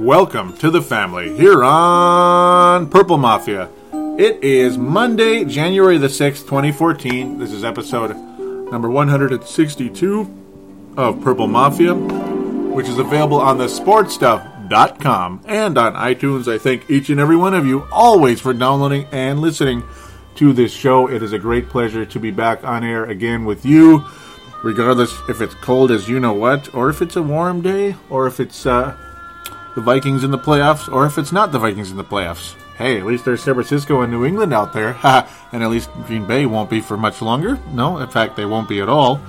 Welcome to the family here on Purple Mafia. It is Monday, January the 6th, 2014. This is episode number 162 of Purple Mafia, which is available on the sportstuff.com and on iTunes. I thank each and every one of you always for downloading and listening to this show. It is a great pleasure to be back on air again with you, regardless if it's cold as you know what, or if it's a warm day, or if it's uh, the Vikings in the playoffs, or if it's not the Vikings in the playoffs. Hey, at least there's San Francisco and New England out there, and at least Green Bay won't be for much longer. No, in fact, they won't be at all.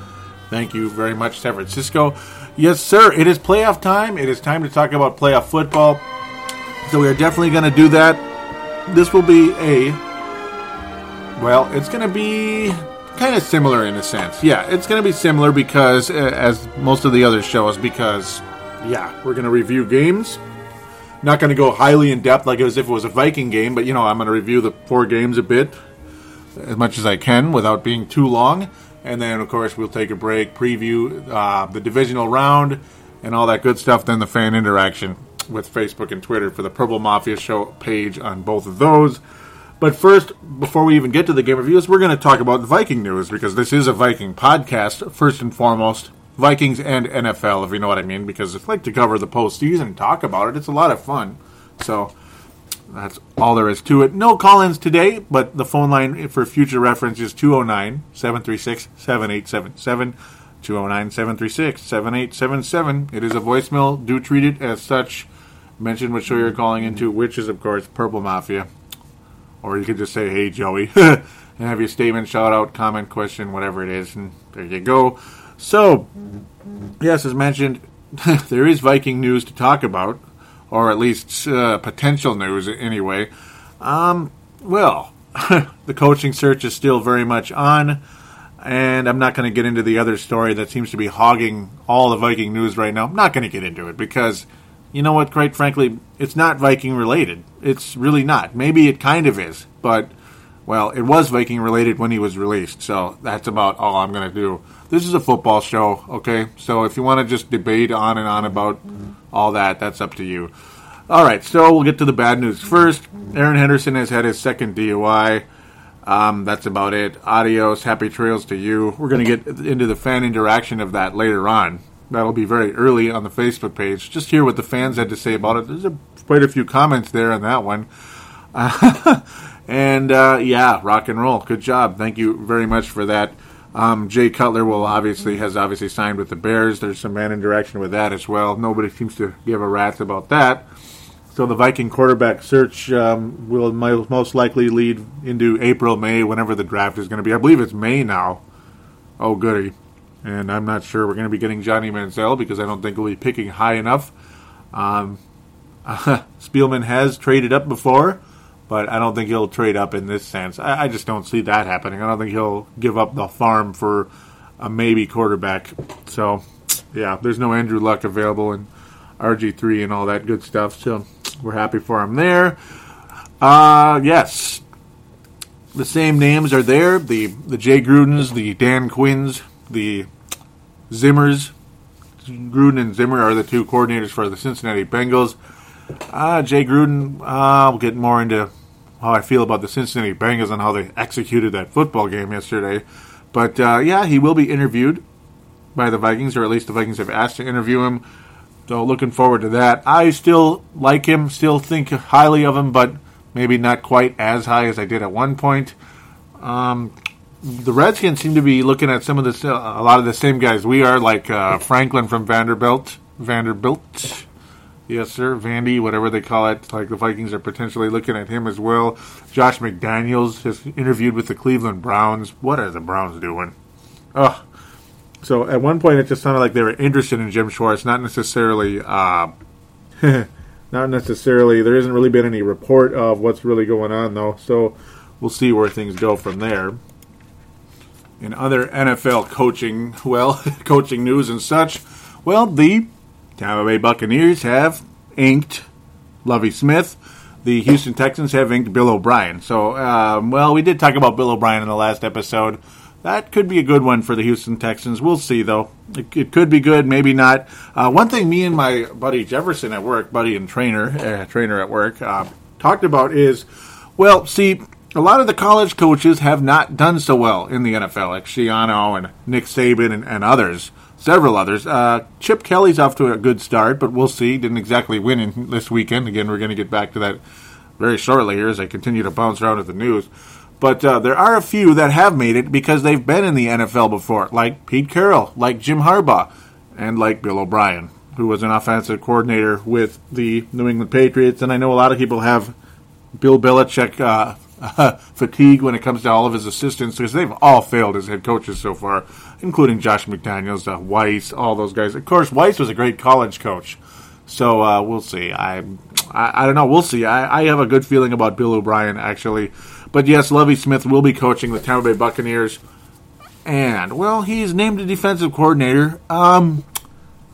Thank you very much, San Francisco. Yes, sir, it is playoff time. It is time to talk about playoff football. So we are definitely going to do that. This will be a, well, it's going to be kind of similar in a sense. Yeah, it's going to be similar because, as most of the other shows, because yeah, we're going to review games. Not going to go highly in depth like as if it was a Viking game, but you know, I'm going to review the four games a bit as much as I can without being too long. And then, of course, we'll take a break, preview uh, the divisional round, and all that good stuff. Then the fan interaction with Facebook and Twitter for the Purple Mafia Show page on both of those. But first, before we even get to the game reviews, we're going to talk about the Viking news because this is a Viking podcast, first and foremost. Vikings and NFL, if you know what I mean, because I like to cover the postseason and talk about it. It's a lot of fun. So that's all there is to it. No call ins today, but the phone line for future reference is 209 736 7877. 209 736 7877. It is a voicemail. Do treat it as such. Mention what show you're calling into, which is, of course, Purple Mafia. Or you could just say, hey, Joey. and have your statement, shout out, comment, question, whatever it is. And there you go. So, yes, as mentioned, there is Viking news to talk about, or at least uh, potential news anyway. Um, well, the coaching search is still very much on, and I'm not going to get into the other story that seems to be hogging all the Viking news right now. I'm not going to get into it because, you know what, quite frankly, it's not Viking related. It's really not. Maybe it kind of is, but, well, it was Viking related when he was released, so that's about all I'm going to do this is a football show, okay? So if you want to just debate on and on about all that, that's up to you. All right, so we'll get to the bad news first. Erin Henderson has had his second DUI. Um, that's about it. Adios, happy trails to you. We're going to get into the fan interaction of that later on. That'll be very early on the Facebook page. Just hear what the fans had to say about it. There's a, quite a few comments there on that one. Uh, and uh, yeah, rock and roll. Good job. Thank you very much for that. Um, Jay Cutler will obviously has obviously signed with the Bears. There's some man in direction with that as well. Nobody seems to give a rat's about that. So the Viking quarterback search um, will most likely lead into April, May, whenever the draft is going to be. I believe it's May now. Oh, goody. And I'm not sure we're going to be getting Johnny Manziel because I don't think we'll be picking high enough. Um, Spielman has traded up before but I don't think he'll trade up in this sense. I, I, just don't see that happening. I don't think he'll give up the farm for a maybe quarterback. So, yeah, there's no Andrew Luck available and RG3 and all that good stuff. So, we're happy for him there. Uh, yes, the same names are there. The the Jay Grudens, the Dan Quinns, the Zimmers. Gruden and Zimmer are the two coordinators for the Cincinnati Bengals. Uh, Jay Gruden, uh, we'll get more into how I feel about the Cincinnati Bengals and how they executed that football game yesterday. But uh, yeah, he will be interviewed by the Vikings, or at least the Vikings have asked to interview him. So looking forward to that. I still like him, still think highly of him, but maybe not quite as high as I did at one point. Um, the Redskins seem to be looking at some of the a lot of the same guys we are, like uh, Franklin from Vanderbilt. Vanderbilt, yes sir, Vandy, whatever they call it. Like the Vikings are potentially looking at him as well. Josh McDaniels has interviewed with the Cleveland Browns. What are the Browns doing? Oh, so at one point it just sounded like they were interested in Jim Schwartz, not necessarily. Uh, not necessarily. There hasn't really been any report of what's really going on though. So we'll see where things go from there in other NFL coaching, well, coaching news and such, well, the Tampa Bay Buccaneers have inked Lovie Smith. The Houston Texans have inked Bill O'Brien. So, um, well, we did talk about Bill O'Brien in the last episode. That could be a good one for the Houston Texans. We'll see, though. It, it could be good, maybe not. Uh, one thing me and my buddy Jefferson at work, buddy and trainer, uh, trainer at work, uh, talked about is, well, see, a lot of the college coaches have not done so well in the NFL, like Schiano and Nick Saban and, and others, several others. Uh, Chip Kelly's off to a good start, but we'll see. Didn't exactly win in this weekend. Again, we're going to get back to that very shortly here as I continue to bounce around at the news. But uh, there are a few that have made it because they've been in the NFL before, like Pete Carroll, like Jim Harbaugh, and like Bill O'Brien, who was an offensive coordinator with the New England Patriots. And I know a lot of people have Bill Belichick uh, fatigue when it comes to all of his assistants because they've all failed as head coaches so far, including Josh McDaniels, uh, Weis, all those guys. Of course, Weis was a great college coach, so uh, we'll see. I, I, I don't know. We'll see. I, I have a good feeling about Bill O'Brien actually, but yes, Lovie Smith will be coaching the Tampa Bay Buccaneers, and well, he's named a defensive coordinator. Um,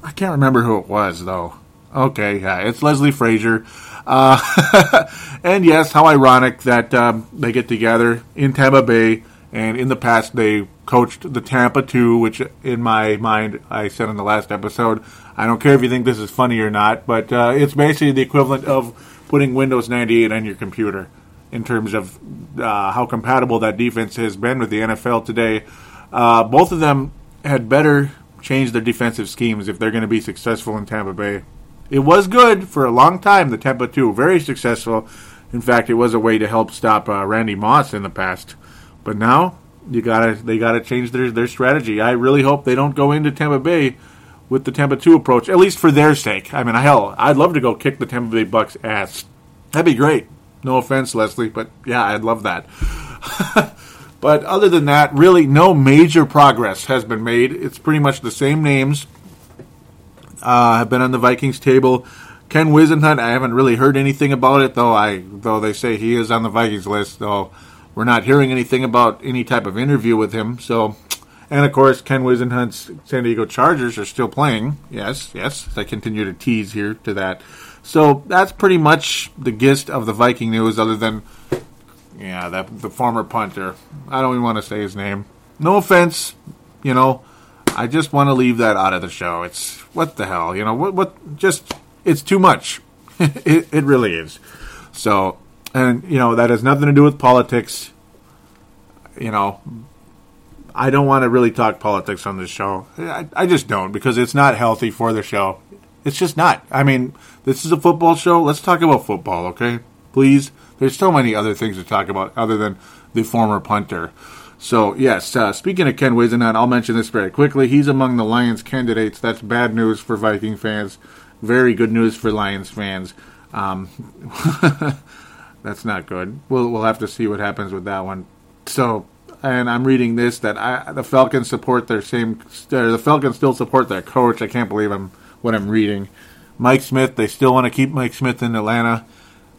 I can't remember who it was though. Okay, yeah, it's Leslie Frazier. Uh, and yes, how ironic that um, they get together in Tampa Bay, and in the past they coached the Tampa 2, which in my mind, I said in the last episode, I don't care if you think this is funny or not, but uh, it's basically the equivalent of putting Windows 98 on your computer in terms of uh, how compatible that defense has been with the NFL today. Uh, both of them had better change their defensive schemes if they're going to be successful in Tampa Bay. It was good for a long time, the Tampa 2. Very successful. In fact, it was a way to help stop uh, Randy Moss in the past. But now you gotta they gotta change their their strategy. I really hope they don't go into Tampa Bay with the Tampa 2 approach, at least for their sake. I mean, hell, I'd love to go kick the Tampa Bay Bucks ass. That'd be great. No offense, Leslie, but yeah, I'd love that. but other than that, really no major progress has been made. It's pretty much the same names uh, have been on the Vikings table. Ken Whisenhunt, I haven't really heard anything about it, though. I though they say he is on the Vikings list, though we're not hearing anything about any type of interview with him. So, and of course, Ken Whisenhunt's San Diego Chargers are still playing. Yes, yes. I continue to tease here to that. So that's pretty much the gist of the Viking news, other than yeah, that the former punter. I don't even want to say his name. No offense, you know. I just want to leave that out of the show. It's what the hell, you know? What? What? Just it's too much. it, it really is. So, and you know that has nothing to do with politics. You know, I don't want to really talk politics on this show. I, I just don't because it's not healthy for the show. It's just not. I mean, this is a football show. Let's talk about football, okay? Please. There's so many other things to talk about other than the former punter. So, yes, uh, speaking of Ken Whisenhunt, I'll mention this very quickly. He's among the Lions candidates. That's bad news for Viking fans. Very good news for Lions fans. Um, that's not good. We'll, we'll have to see what happens with that one. So, and I'm reading this that I, the Falcons support their same. Uh, the Falcons still support their coach. I can't believe I'm what I'm reading. Mike Smith. They still want to keep Mike Smith in Atlanta.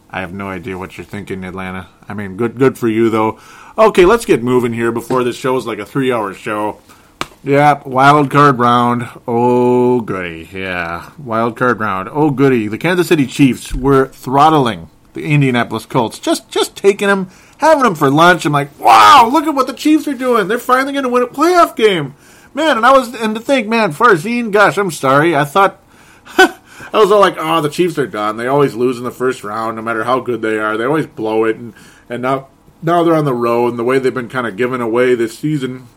I have no idea what you're thinking, Atlanta. I mean, good good for you though. Okay, let's get moving here before this show is like a three hour show. Yep, wild card round. Oh goody, yeah, wild card round. Oh goody, the Kansas City Chiefs were throttling the Indianapolis Colts, just just taking them, having them for lunch. I'm like, wow, look at what the Chiefs are doing. They're finally going to win a playoff game, man. And I was and to think, man, Farzine, gosh, I'm sorry, I thought. I was all like, "Oh, the Chiefs are done. They always lose in the first round, no matter how good they are. They always blow it." And and now now they're on the road, and the way they've been kind of giving away this season,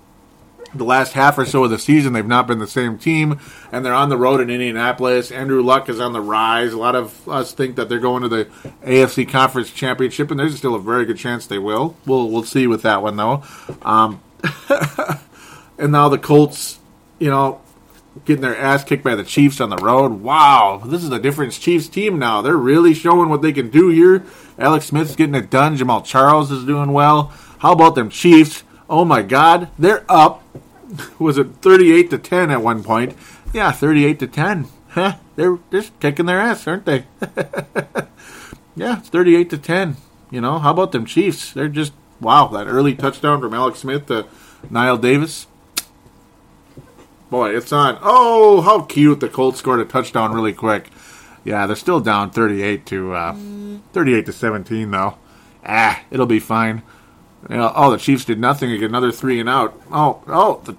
the last half or so of the season, they've not been the same team, and they're on the road in Indianapolis. Andrew Luck is on the rise. A lot of us think that they're going to the AFC Conference Championship, and there's still a very good chance they will. We'll we'll see with that one though. Um, and now the Colts, you know, getting their ass kicked by the Chiefs on the road. Wow, this is a different Chiefs team now. They're really showing what they can do here. Alex Smith's getting it done. Jamaal Charles is doing well. How about them Chiefs? Oh my God, they're up. Was it 38 to 10 at one point? Yeah, 38 to 10. Huh? They're just kicking their ass, aren't they? yeah, it's 38 to 10. You know, how about them Chiefs? They're just wow, that early touchdown from Alex Smith to Knile Davis. Boy, it's on. Oh, how cute! The Colts scored a touchdown really quick. Yeah, they're still down 38 to uh, 38 to 17 though. Ah, it'll be fine. You know, oh, the Chiefs did nothing. They get another three and out. Oh, oh, the,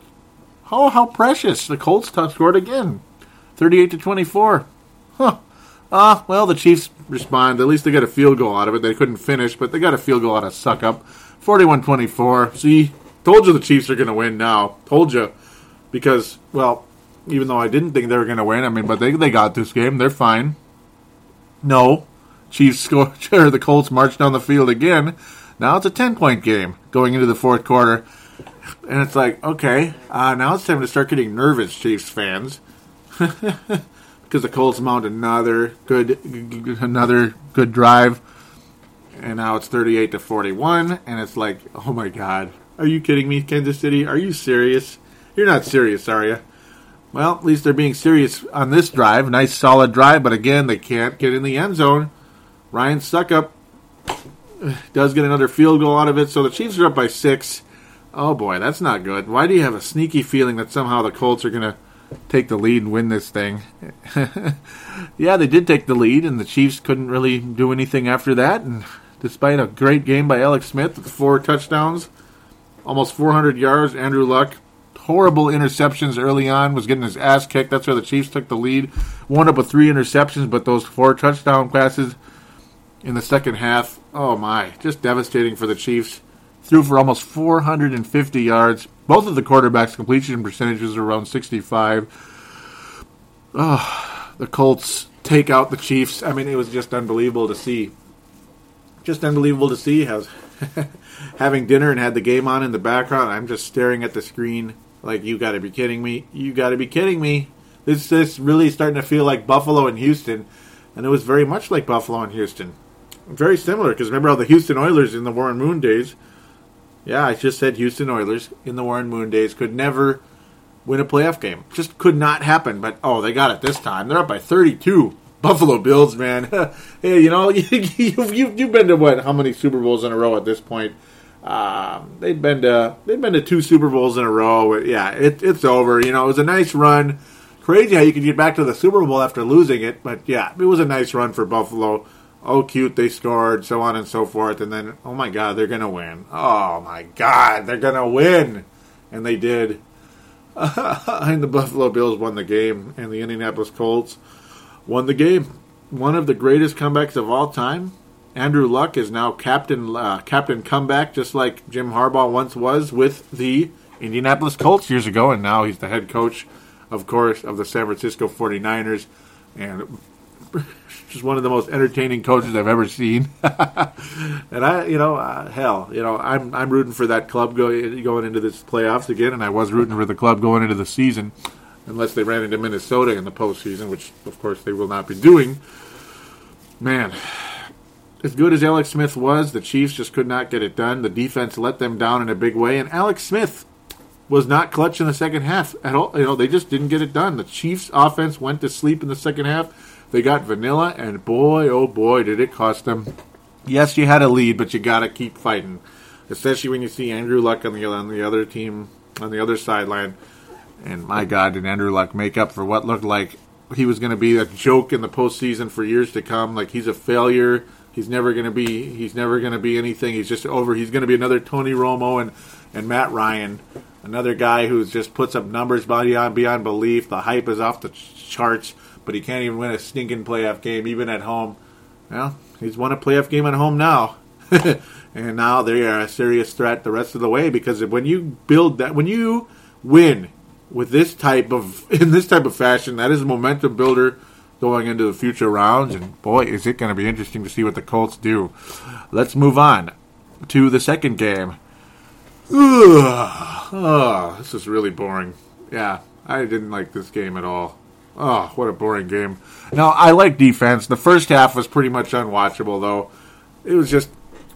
oh, how precious! The Colts touch scored again, 38 to 24. Huh. Ah, uh, well, the Chiefs respond. At least they got a field goal out of it. They couldn't finish, but they got a field goal out of Succop. 41-24. See, told you the Chiefs are going to win now. Told you because, well, even though I didn't think they were going to win, I mean, but they they got this game. They're fine. No, Chiefs score. Or the Colts march down the field again. Now it's a ten point game going into the fourth quarter, and it's like, okay, uh, now it's time to start getting nervous, Chiefs fans, because the Colts mount another good another good drive, and now it's thirty eight to forty one, and it's like, oh my god, are you kidding me, Kansas City? Are you serious? You're not serious, are you? Well, at least they're being serious on this drive. Nice solid drive, but again, they can't get in the end zone. Ryan Succop does get another field goal out of it, so the Chiefs are up by six. Oh boy, that's not good. Why do you have a sneaky feeling that somehow the Colts are going to take the lead and win this thing? yeah, they did take the lead, and the Chiefs couldn't really do anything after that. And despite a great game by Alex Smith with four touchdowns, almost 400 yards, Andrew Luck horrible interceptions early on, was getting his ass kicked. That's where the Chiefs took the lead. Wound up with three interceptions, but those four touchdown passes in the second half, oh my, just devastating for the Chiefs. Threw for almost 450 yards. Both of the quarterbacks' completion percentages are around 65. Oh, the Colts take out the Chiefs. I mean, it was just unbelievable to see. Just unbelievable to see how having dinner and had the game on in the background. I'm just staring at the screen like, you got to be kidding me. You got to be kidding me. This is really starting to feel like Buffalo and Houston. And it was very much like Buffalo and Houston. Very similar, because remember how the Houston Oilers in the Warren Moon days, yeah, I just said Houston Oilers in the Warren Moon days could never win a playoff game. Just could not happen. But, oh, they got it this time. They're up by 32. Buffalo Bills, man. hey, you know, you, have you, you've been to what? How many Super Bowls in a row at this point? Um, they've been to they've been to two Super Bowls in a row. Yeah, it, it's over. You know, it was a nice run. Crazy how you could get back to the Super Bowl after losing it, but yeah, it was a nice run for Buffalo. Oh, cute, they scored, so on and so forth, and then oh my God, they're gonna win. Oh my God, they're gonna win, and they did. and the Buffalo Bills won the game, and the Indianapolis Colts won the game. One of the greatest comebacks of all time Andrew Luck is now captain uh, captain comeback, just like Jim Harbaugh once was with the Indianapolis Colts years ago, and now he's the head coach, of course, of the San Francisco 49ers, and just one of the most entertaining coaches I've ever seen. and I, you know, uh, hell, you know, I'm I'm rooting for that club go, going into this playoffs again, and I was rooting for the club going into the season, unless they ran into Minnesota in the postseason, which of course they will not be doing. Man, as good as Alex Smith was, the Chiefs just could not get it done. The defense let them down in a big way, and Alex Smith was not clutch in the second half at all. You know, they just didn't get it done. The Chiefs' offense went to sleep in the second half. They got vanilla, and boy, oh boy, did it cost them. Yes, you had a lead, but you got to keep fighting, especially when you see Andrew Luck on the on the other team on the other sideline. And my God, did Andrew Luck make up for what looked like he was going to be a joke in the postseason for years to come? Like he's a failure He's never going to be. He's never going to be anything. He's just over. He's going to be another Tony Romo and and Matt Ryan, another guy who just puts up numbers beyond beyond belief. The hype is off the charts, but he can't even win a stinking playoff game, even at home. Well, he's won a playoff game at home now, and now they are a serious threat the rest of the way because when you build that, when you win with this type of in this type of fashion, that is a momentum builder going into the future rounds. And boy, is it going to be interesting to see what the Colts do. Let's move on to the second game. Ugh. Oh, this is really boring. Yeah, I didn't like this game at all. Oh, what a boring game. Now, I like defense. The first half was pretty much unwatchable, though. It was just,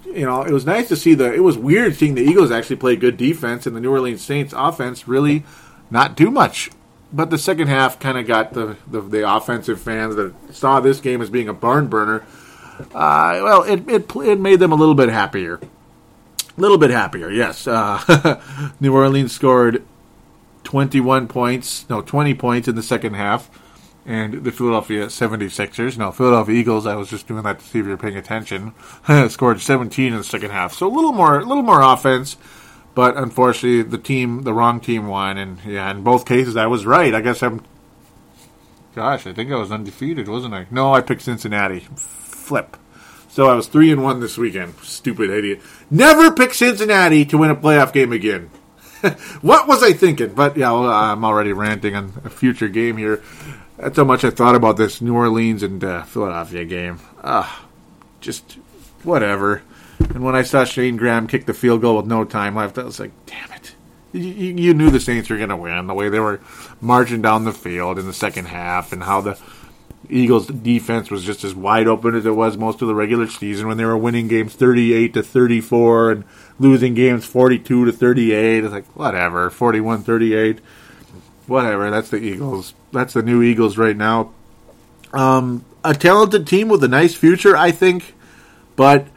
you know, it was nice to see the. It was weird seeing the Eagles actually play good defense and the New Orleans Saints offense really not do much. But the second half kind of got the, the, the offensive fans that saw this game as being a barn burner. Uh, well, it, it it made them a little bit happier. A little bit happier, yes. Uh, New Orleans scored 21 points, no, 20 points in the second half. And the Philadelphia 76ers, no, Philadelphia Eagles, I was just doing that to see if you're paying attention, scored 17 in the second half. So a little more, a little more offense, but unfortunately the team, the wrong team won. And yeah, in both cases I was right. I guess I'm, gosh, I think I was undefeated, wasn't I? No, I picked Cincinnati. Flip. So I was three and one this weekend. Stupid idiot. Never pick Cincinnati to win a playoff game again. what was I thinking? But yeah, well, I'm already ranting on a future game here. That's how much I thought about this New Orleans and uh, Philadelphia game. Ah, just whatever. And when I saw Shayne Graham kick the field goal with no time left, I was like, damn it. You, you knew the Saints were going to win the way they were marching down the field in the second half and how the Eagles defense was just as wide open as it was most of the regular season when they were winning games 38 to 34 and losing games 42 to 38. It's like, whatever, 41 38. Whatever, that's the Eagles. That's the new Eagles right now. Um, a talented team with a nice future, I think, but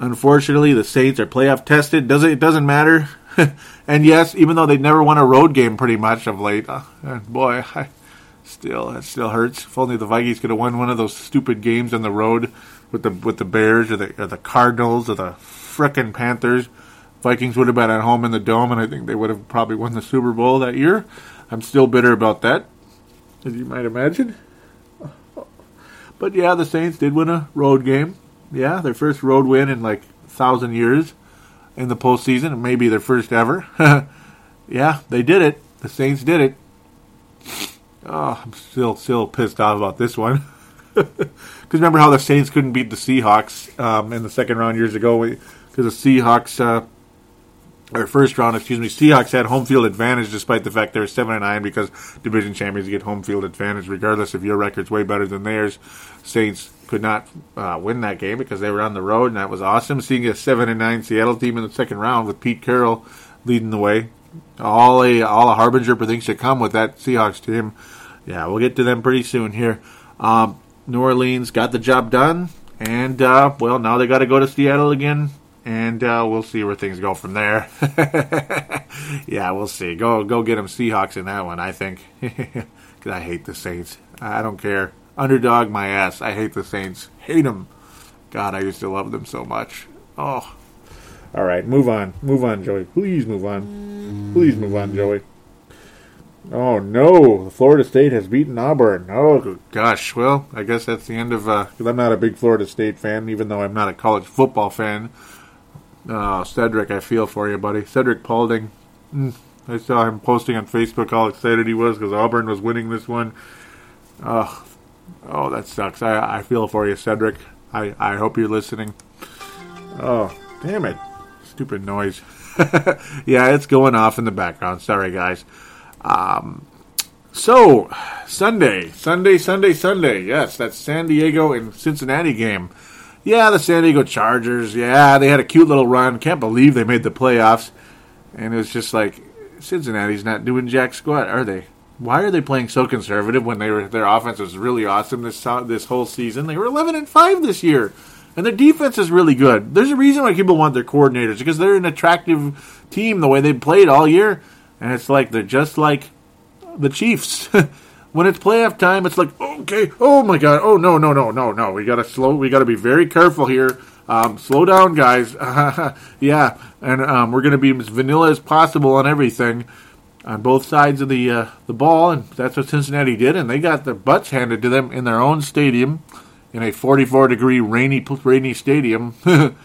unfortunately, the Saints are playoff tested. Does it? It doesn't matter. and yes, even though they never won a road game pretty much of late, uh, boy, I, still it still hurts. If only the Vikings could have won one of those stupid games on the road with the with the Bears or the or the Cardinals or the frickin' Panthers. Vikings would have been at home in the dome, and I think they would have probably won the Super Bowl that year. I'm still bitter about that, as you might imagine. But yeah, the Saints did win a road game. Yeah, their first road win in like thousand years in the postseason, and maybe their first ever. yeah, they did it. The Saints did it. Oh, I'm still still pissed off about this one. Because remember how the Saints couldn't beat the Seahawks um, in the second round years ago because the Seahawks uh, or first round, excuse me, Seahawks had home field advantage despite the fact they were seven and nine because division champions get home field advantage regardless if your record's way better than theirs. Saints could not uh, win that game because they were on the road, and that was awesome. Seeing a seven and nine Seattle team in the second round with Pete Carroll leading the way, all a all a harbinger for things to come with that Seahawks team. Yeah, we'll get to them pretty soon here. Um, New Orleans got the job done, and uh, well, now they got to go to Seattle again and uh, we'll see where things go from there. yeah, we'll see. Go go get them Seahawks in that one. I think because I hate the Saints. I don't care. Underdog my ass. I hate the Saints. Hate them. God, I used to love them so much. Oh. All right, move on. Move on, Joey. Please move on. Please move on, Joey. Oh no, Florida State has beaten Auburn. Oh gosh, well, I guess that's the end of. Because uh, I'm not a big Florida State fan, even though I'm not a college football fan. Oh, Cedric, I feel for you, buddy. Cedric Paulding. Mm, I saw him posting on Facebook how excited he was because Auburn was winning this one. Oh, oh, that sucks. I, I feel for you, Cedric. I, I hope you're listening. Oh, damn it. Stupid noise. yeah, it's going off in the background. Sorry, guys. Um, so, Sunday, Sunday, Sunday, Sunday. Yes, that's San Diego and Cincinnati game. Yeah, the San Diego Chargers. Yeah, they had a cute little run. Can't believe they made the playoffs. And it was just like Cincinnati's not doing jack squat, are they? Why are they playing so conservative when they were their offense was really awesome this this whole season? They were 11 and 5 this year. And their defense is really good. There's a reason why people want their coordinators because they're an attractive team the way they played all year. And it's like they're just like the Chiefs. when it's playoff time, it's like, okay, oh my god, oh no, no, no, no, no, we gotta slow, we gotta be very careful here. Um, slow down, guys. yeah, and um, we're gonna be as vanilla as possible on everything, on both sides of the uh, the ball, and that's what Cincinnati did, and they got their butts handed to them in their own stadium, in a 44 degree rainy rainy stadium.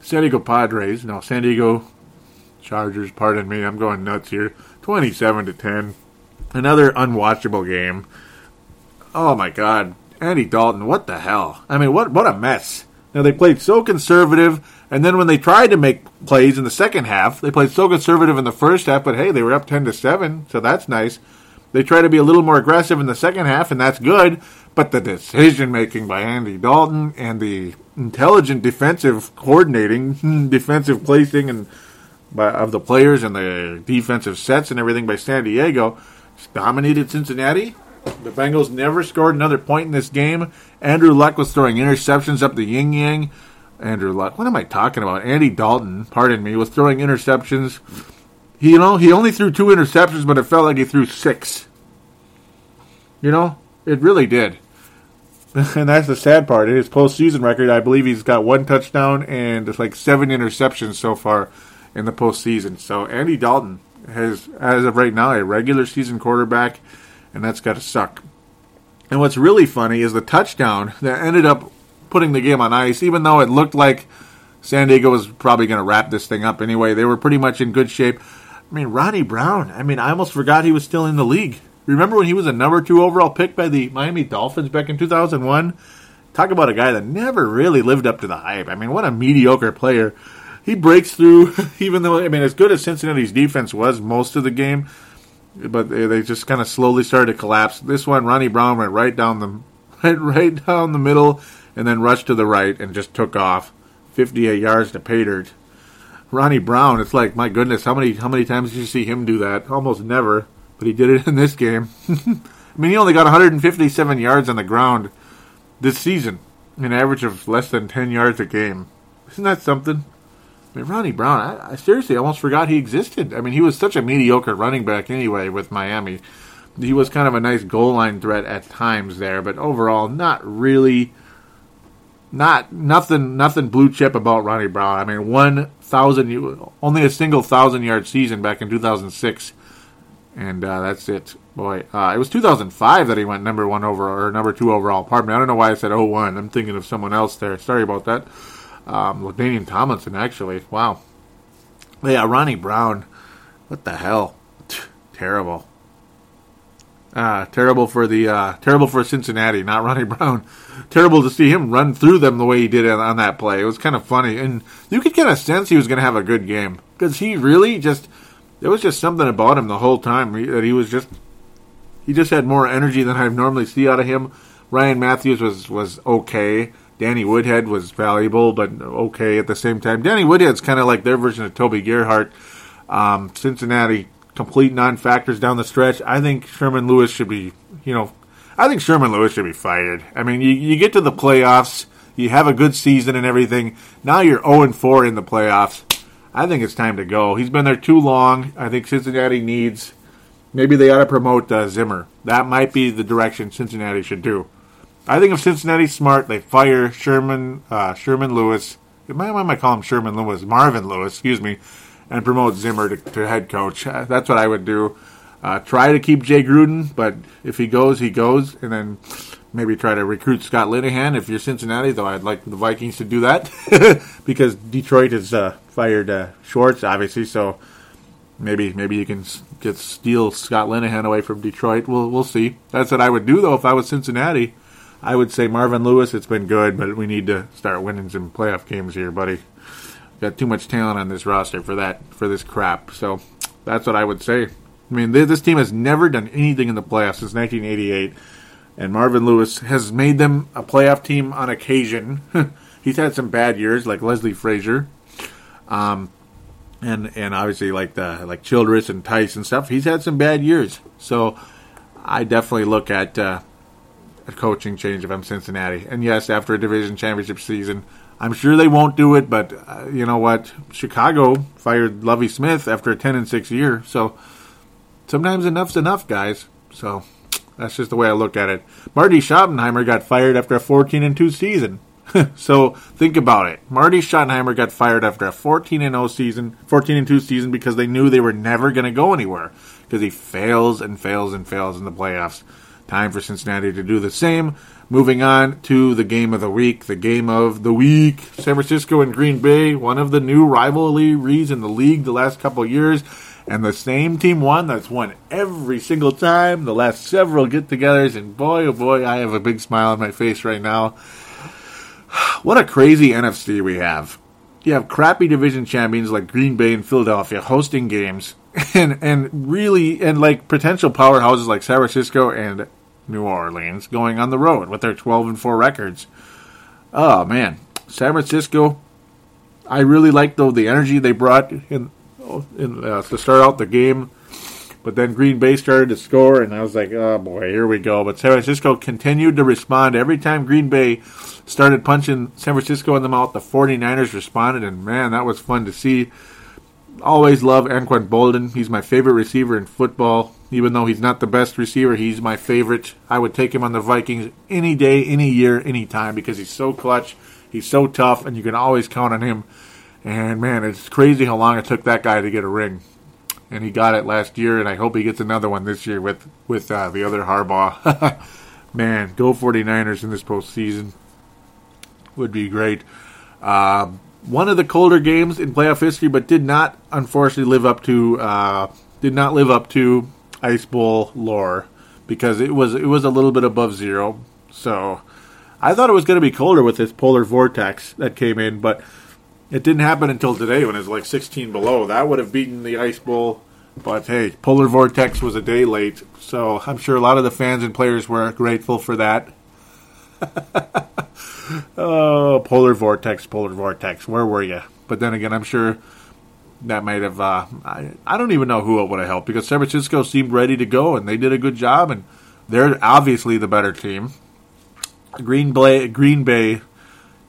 San Diego Padres, no, San Diego Chargers. Pardon me, I'm going nuts here. 27 to 10. Another unwatchable game. Oh my god. Andy Dalton, what the hell? I mean, what what a mess. Now they played so conservative and then when they tried to make plays in the second half, they played so conservative in the first half, but hey, they were up 10 to 7, so that's nice. They try to be a little more aggressive in the second half, and that's good. But the decision making by Andy Dalton and the intelligent defensive coordinating, hmm, defensive placing, and by, of the players and the defensive sets and everything by San Diego dominated Cincinnati. The Bengals never scored another point in this game. Andrew Luck was throwing interceptions up the yin yang. Andrew Luck. What am I talking about? Andy Dalton, pardon me, was throwing interceptions. He, you know, he only threw two interceptions, but it felt like he threw six. You know, it really did. And that's the sad part. In his postseason record, I believe he's got one touchdown and it's like seven interceptions so far in the postseason. So Andy Dalton has, as of right now, a regular season quarterback, and that's got to suck. And what's really funny is the touchdown that ended up putting the game on ice, even though it looked like San Diego was probably going to wrap this thing up anyway. They were pretty much in good shape. I mean, Ronnie Brown, I mean, I almost forgot he was still in the league. Remember when he was a number two overall pick by the Miami Dolphins back in 2001? Talk about a guy that never really lived up to the hype. I mean, what a mediocre player. He breaks through, even though, I mean, as good as Cincinnati's defense was most of the game, but they just kind of slowly started to collapse. This one, Ronnie Brown went right down the right, right down the middle and then rushed to the right and just took off 58 yards to pay dirt. Ronnie Brown, it's like my goodness, how many how many times did you see him do that? Almost never but he did it in this game. I mean, he only got 157 yards on the ground this season, an average of less than 10 yards a game. Isn't that something? I mean, Ronnie Brown, I, I seriously almost forgot he existed. I mean, he was such a mediocre running back anyway with Miami. He was kind of a nice goal line threat at times there, but overall, not really. Not nothing, nothing blue chip about Ronnie Brown. I mean, one thousand, only a single thousand yard season back in 2006 and uh, that's it. Boy, uh, it was 2005 that he went number one overall or number two overall. Pardon me. I don't know why I said 01. I'm thinking of someone else there. Sorry about that. Um, LaDainian Tomlinson, actually. Wow. Yeah, Ronnie Brown. What the hell? terrible. Uh, terrible for the uh, terrible for Cincinnati, not Ronnie Brown. terrible to see him run through them the way he did on that play. It was kind of funny, and you could get a sense he was going to have a good game because he really just there was just something about him the whole time that he was just he just had more energy than I normally see out of him. Ryan Mathews was was okay. Danny Woodhead was valuable, but okay at the same time. Danny Woodhead's kind of like their version of Toby Gerhart. Um, Cincinnati complete non-factors down the stretch. I think Sherman Lewis should be, you know, I think Sherman Lewis should be fired. I mean, you, you get to the playoffs, you have a good season and everything. Now you're 0 4 in the playoffs. I think it's time to go. He's been there too long. I think Cincinnati needs. Maybe they ought to promote uh, Zimmer. That might be the direction Cincinnati should do. I think if Cincinnati's smart, they fire Sherman uh, Sherman Lewis. Why am I might call him Sherman Lewis? Marvin Lewis, excuse me, and promote Zimmer to, to head coach. Uh, that's what I would do. Uh, try to keep Jay Gruden, but if he goes, he goes, and then maybe try to recruit Scott Linehan if you're Cincinnati. Though I'd like the Vikings to do that because Detroit has uh, fired uh, Schwartz, obviously. So maybe maybe you can get steal Scott Linehan away from Detroit. We'll we'll see. That's what I would do though if I was Cincinnati. I would say Marvin Lewis. It's been good, but we need to start winning some playoff games here, buddy. Got too much talent on this roster for that for this crap. So that's what I would say. I mean, this team has never done anything in the playoffs since 1988 and Marvin Lewis has made them a playoff team on occasion. He's had some bad years, like Leslie Frazier, um, and and obviously like the like Childress and Tice and stuff. He's had some bad years, so I definitely look at uh, a coaching change if I'm Cincinnati. And yes, after a division championship season, I'm sure they won't do it. But uh, you know what? Chicago fired Lovie Smith after a 10 and 6 year, so sometimes enough's enough, guys. So that's just the way I look at it. Marty Schottenheimer got fired after a 14 and 2 season. so think about it. Marty Schottenheimer got fired after a 14 and 0 season, 14 and 2 season because they knew they were never going to go anywhere because he fails and fails and fails in the playoffs. Time for Cincinnati to do the same. Moving on to the game of the week. The game of the week. San Francisco and Green Bay, one of the new rivalries in the league the last couple years. And the same team won that's won every single time, the last several get togethers, and boy, oh boy, I have a big smile on my face right now. What a crazy NFC we have. You have crappy division champions like Green Bay and Philadelphia hosting games, and and really and like potential powerhouses like San Francisco and New Orleans going on the road with their 12 and 4 records. Oh man, San Francisco. I really liked though the energy they brought in, in uh, to start out the game, but then Green Bay started to score, and I was like, oh boy, here we go. But San Francisco continued to respond every time Green Bay started punching San Francisco in the mouth. The 49ers responded, and man, that was fun to see. Always love Anquan Boldin. He's my favorite receiver in football. Even though he's not the best receiver, he's my favorite. I would take him on the Vikings any day, any year, any time because he's so clutch, he's so tough, and you can always count on him. And man, it's crazy how long it took that guy to get a ring. And he got it last year, and I hope he gets another one this year with with uh, the other Harbaugh. man, go 49ers in this postseason would be great. Um, one of the colder games in playoff history, but did not unfortunately live up to uh, did not live up to Ice Bowl lore because it was it was a little bit above zero. So I thought it was going to be colder with this polar vortex that came in, but it didn't happen until today when it was like 16 below. That would have beaten the Ice Bowl. But hey, polar vortex was a day late, so I'm sure a lot of the fans and players were grateful for that. oh, polar vortex, polar vortex. Where were you? But then again, I'm sure that might have. Uh, I, I don't even know who it would have helped because San Francisco seemed ready to go and they did a good job and they're obviously the better team. Green Bay, Green Bay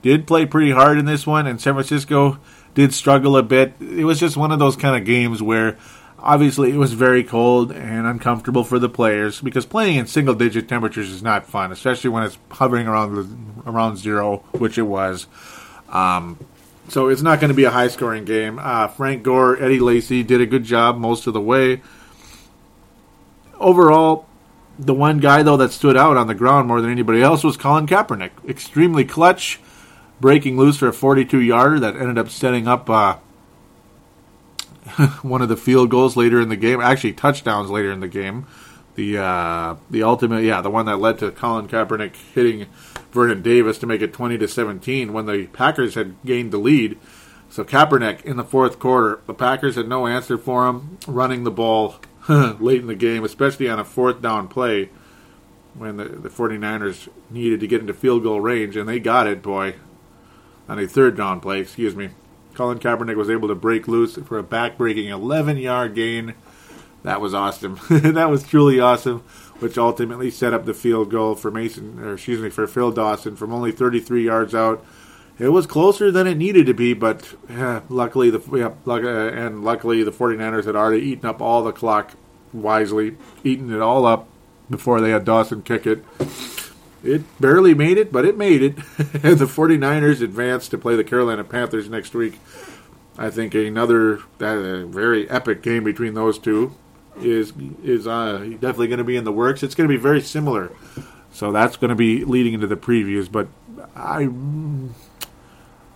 did play pretty hard in this one, and San Francisco did struggle a bit. It was just one of those kind of games where obviously it was very cold and uncomfortable for the players because playing in single digit temperatures is not fun, especially when it's hovering around around zero, which it was. Um, so it's not going to be a high scoring game. Uh, Frank Gore, Eddie Lacy did a good job most of the way. Overall, the one guy though that stood out on the ground more than anybody else was Colin Kaepernick. Extremely clutch, breaking loose for a 42 yarder that ended up setting up uh, one of the field goals later in the game. Actually, touchdowns later in the game. The uh, the ultimate, yeah, the one that led to Colin Kaepernick hitting Vernon Davis to make it 20 to 17 when the Packers had gained the lead. So Kaepernick in the fourth quarter, the Packers had no answer for him running the ball late in the game, especially on a fourth down play when the, the 49ers needed to get into field goal range, and they got it, boy, on a third down play, excuse me. Colin Kaepernick was able to break loose for a back-breaking 11-yard gain. That was awesome. that was truly awesome which ultimately set up the field goal for Mason, or excuse me, for Phil Dawson from only 33 yards out. It was closer than it needed to be, but luckily the yeah, luck, uh, and luckily the 49ers had already eaten up all the clock wisely, eaten it all up before they had Dawson kick it. It barely made it, but it made it. the 49ers advanced to play the Carolina Panthers next week. I think another uh, very epic game between those two is is uh, definitely going to be in the works. It's going to be very similar, so that's going to be leading into the previews. But I,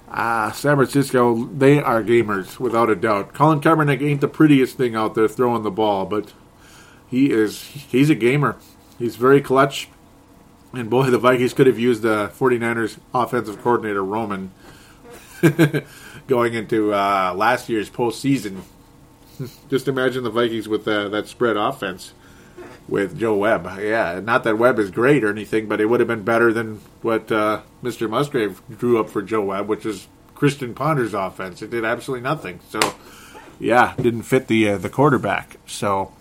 ah, San Francisco, they are gamers without a doubt. Colin Kaepernick ain't the prettiest thing out there throwing the ball, but he is. He's a gamer. He's very clutch. And boy, the Vikings could have used the 49ers offensive coordinator Roman going into uh, last year's postseason just imagine the Vikings with uh, that spread offense with Joe Webb. Yeah, not that Webb is great or anything, but it would have been better than what uh, Mr. Musgrave drew up for Joe Webb, which is Christian Ponder's offense. It did absolutely nothing. So, yeah, didn't fit the uh, the quarterback. So,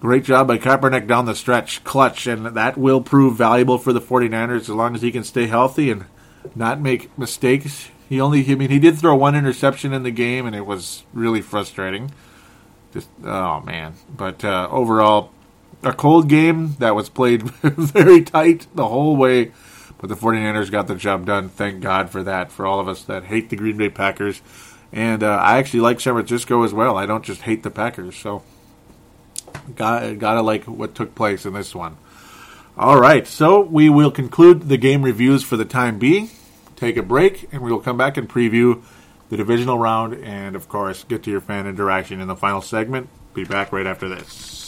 great job by Kaepernick down the stretch, clutch, and that will prove valuable for the 49ers as long as he can stay healthy and not make mistakes. He only, I mean, he did throw one interception in the game, and it was really frustrating. Just, oh man. But uh, overall, a cold game that was played very tight the whole way. But the 49ers got the job done. Thank God for that, for all of us that hate the Green Bay Packers. And uh, I actually like San Francisco as well. I don't just hate the Packers. So, got, gotta like what took place in this one. All right, so we will conclude the game reviews for the time being take a break, and we will come back and preview the divisional round, and of course, get to your fan interaction in the final segment. Be back right after this.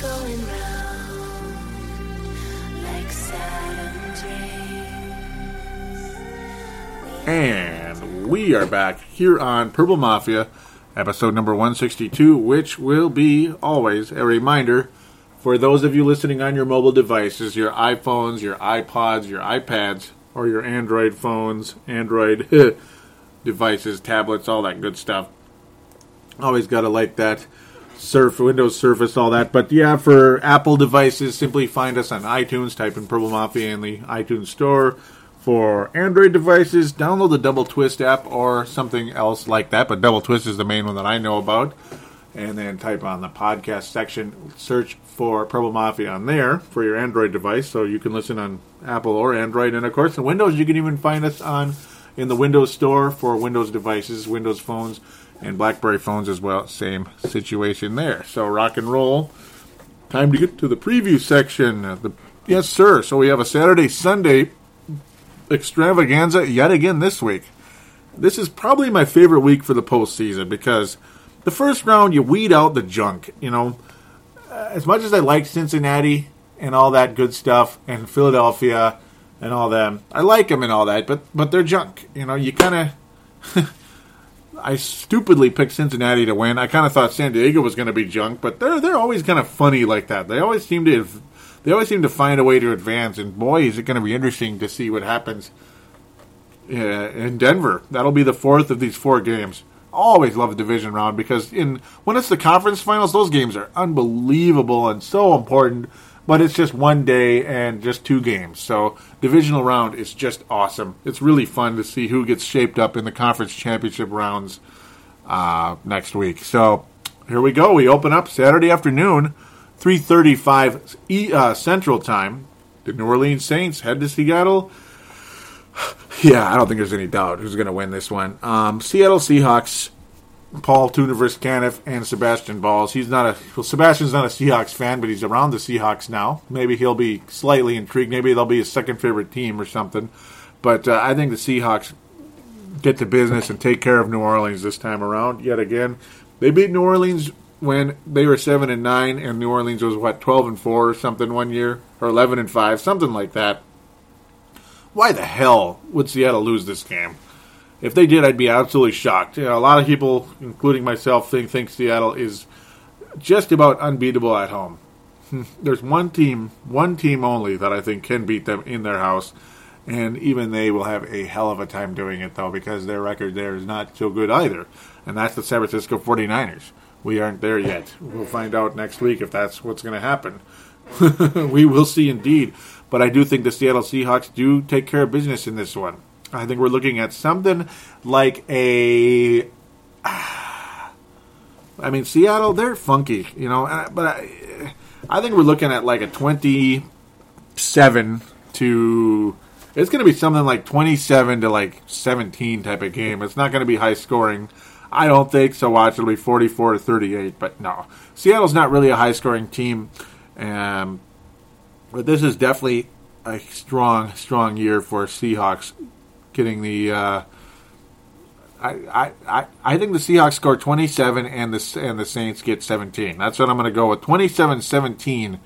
Going round like. And we are back here on Purple Mafia, episode number 162, which will be always a reminder for those of you listening on your mobile devices, your iPhones, your iPods, your iPads, or your Android phones, Android devices, tablets, all that good stuff. Always got to like that. Surf, Windows Surface, all that. But yeah, for Apple devices, simply find us on iTunes, type in Purple Mafia in the iTunes Store. For Android devices, download the Double Twist app or something else like that. But Double Twist is the main one that I know about. And then type on the podcast section, search for Purple Mafia on there for your Android device, so you can listen on Apple or Android. And of course, in Windows, you can even find us on in the Windows Store for Windows devices, Windows phones, and BlackBerry phones as well. Same situation there. So rock and roll. Time to get to the preview section. Uh, The, yes, sir. So we have a Saturday Sunday extravaganza yet again this week. This is probably my favorite week for the postseason because the first round you weed out the junk. You know, Uh, as much as I like Cincinnati and all that good stuff, and Philadelphia and all them, I like them and all that, but but they're junk. You know, you kind of. I stupidly picked Cincinnati to win. I kind of thought San Diego was going to be junk, but they're they're always kind of funny like that. They always seem to they always seem to find a way to advance. And boy, is it going to be interesting to see what happens in Denver. That'll be the fourth of these four games. Always love the division round because in when it's the conference finals, those games are unbelievable and so important. But it's just one day and just two games. So divisional round is just awesome. It's really fun to see who gets shaped up in the conference championship rounds uh, next week. So here we go. We open up Saturday afternoon, three thirty-five e, uh, Central Time. The New Orleans Saints head to Seattle. Yeah, I don't think there's any doubt who's going to win this one. Um, Seattle Seahawks. Paul Tudor versus Caniff and Sebastian Balls. He's not a well, Sebastian's not a Seahawks fan, but he's around the Seahawks now. Maybe he'll be slightly intrigued. Maybe they'll be his second favorite team or something. But uh, I think the Seahawks get to business and take care of New Orleans this time around. Yet again, they beat New Orleans when they were seven and nine, and New Orleans was what twelve and four or something one year, or eleven and five, something like that. Why the hell would Seattle lose this game? If they did, I'd be absolutely shocked. You know, a lot of people, including myself, think think Seattle is just about unbeatable at home. There's one team, one team only that I think can beat them in their house, and even they will have a hell of a time doing it though because their record there is not so good either, and that's the San Francisco 49ers. We aren't there yet. We'll find out next week if that's what's going to happen. we will see indeed. But I do think the Seattle Seahawks do take care of business in this one. I think we're looking at something like a. I mean, Seattle, they're funky, you know, uh, but I, I think we're looking at like a 27 to. It's going to be something like 27 to like 17 type of game. It's not going to be high scoring. I don't think so. Watch it'll be 44 to 38, but no, Seattle's not really a high scoring team. Um, but this is definitely a strong, strong year for Seahawks getting the. Uh, I, I, I, think the Seahawks score 27 and the and the Saints get 17. That's what I'm going to go with. 27-17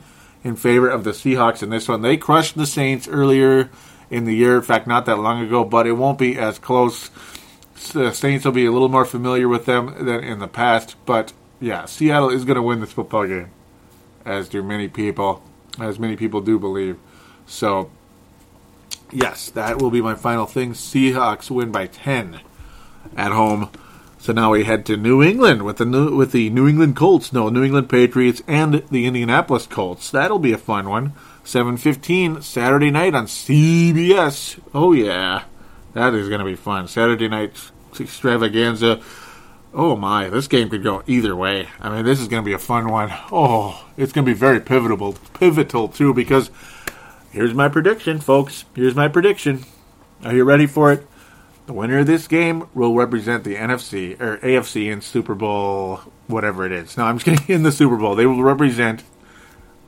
in favor of the Seahawks in this one. They crushed the Saints earlier in the year. In fact, not that long ago, but it won't be as close. The Saints will be a little more familiar with them than in the past. But yeah, Seattle is going to win this football game, as do many people, as many people do believe. So, yes, that will be my final thing. Seahawks win by 10. at home. So now we head to New England with the new, with the New England Colts, no New England Patriots, and the Indianapolis Colts. That'll be a fun one. Seven fifteen Saturday night on CBS. Oh yeah, that is going to be fun. Saturday night extravaganza. Oh my, this game could go either way. I mean, this is going to be a fun one. Oh, it's going to be very pivotal, pivotal too, because here's my prediction, folks. Here's my prediction. Are you ready for it? The winner of this game will represent the NFC or AFC in Super Bowl, whatever it is. No, I'm just kidding. In the Super Bowl, they will represent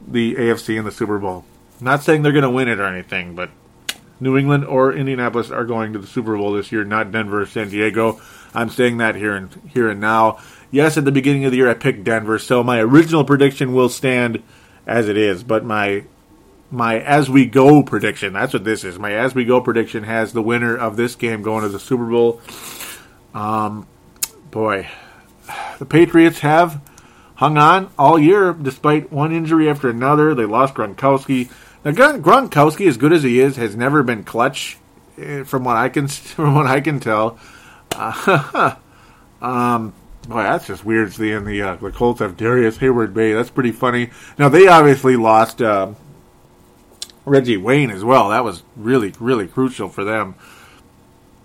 the AFC in the Super Bowl. not saying they're going to win it or anything, but New England or Indianapolis are going to the Super Bowl this year, not Denver or San Diego. I'm saying that here and here and now. Yes, at the beginning of the year I picked Denver, so my original prediction will stand as it is, but my my as we go prediction, that's what this is. My as we go prediction has the winner of this game going to the Super Bowl. Um boy, the Patriots have hung on all year despite one injury after another. They lost Gronkowski. Now Gronkowski, as good as he is, has never been clutch, eh, from what I can from what I can tell. Uh, um, boy, that's just weird. Seeing the uh, the Colts have Darius Heyward-Bey. That's pretty funny. Now they obviously lost uh, Reggie Wayne as well. That was really really crucial for them.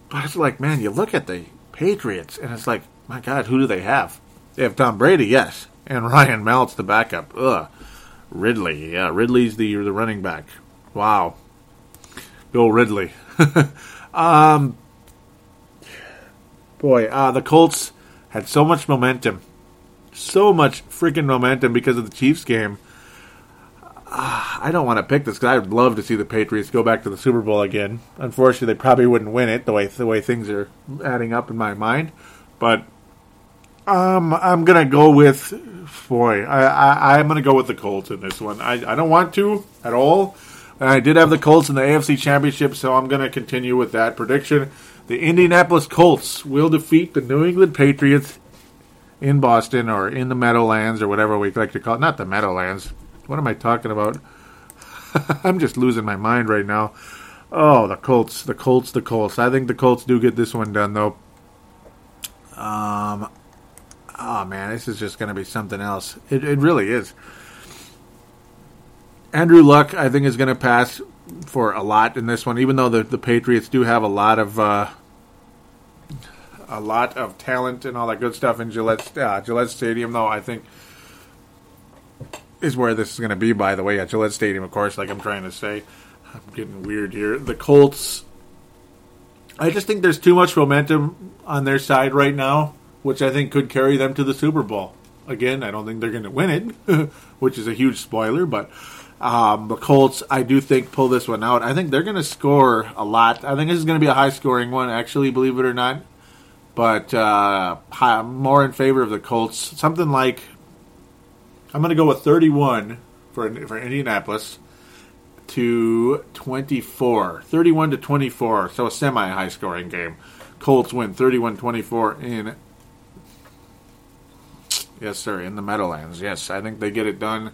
But it's like, man, you look at the Patriots, and it's like, my God, who do they have? They have Tom Brady, yes, and Ryan Mallett the backup. Ugh. Ridley, yeah, Ridley's the the running back. Wow, Bill Ridley. um, boy, uh, the Colts had so much momentum, so much freaking momentum because of the Chiefs game. Uh, I don't want to pick this because I'd love to see the Patriots go back to the Super Bowl again. Unfortunately, they probably wouldn't win it the way the way things are adding up in my mind. But um, I'm gonna go with boy. I, I I'm gonna go with the Colts in this one. I I don't want to at all. And I did have the Colts in the AFC Championship, so I'm gonna continue with that prediction. The Indianapolis Colts will defeat the New England Patriots in Boston or in the Meadowlands or whatever we like to call it. Not the Meadowlands. What am I talking about? I'm just losing my mind right now. Oh, the Colts, the Colts, the Colts. I think the Colts do get this one done though. Um, oh man, this is just going to be something else. It, it really is. Andrew Luck, I think, is going to pass for a lot in this one, even though the, the Patriots do have a lot of uh, a lot of talent and all that good stuff in Gillette uh, Gillette Stadium. Though I think is where this is going to be. By the way, at Gillette Stadium, of course. Like I'm trying to say, I'm getting weird here. The Colts. I just think there's too much momentum on their side right now, which I think could carry them to the Super Bowl. Again, I don't think they're going to win it, which is a huge spoiler, but um, the Colts, I do think, pull this one out. I think they're going to score a lot. I think this is going to be a high scoring one, actually, believe it or not. But uh, more in favor of the Colts. Something like, I'm going to go with 31 for, for Indianapolis to 24. 31 to 24, so a semi high scoring game. Colts win 31 24 in. Yes, sir, in the Meadowlands. Yes, I think they get it done.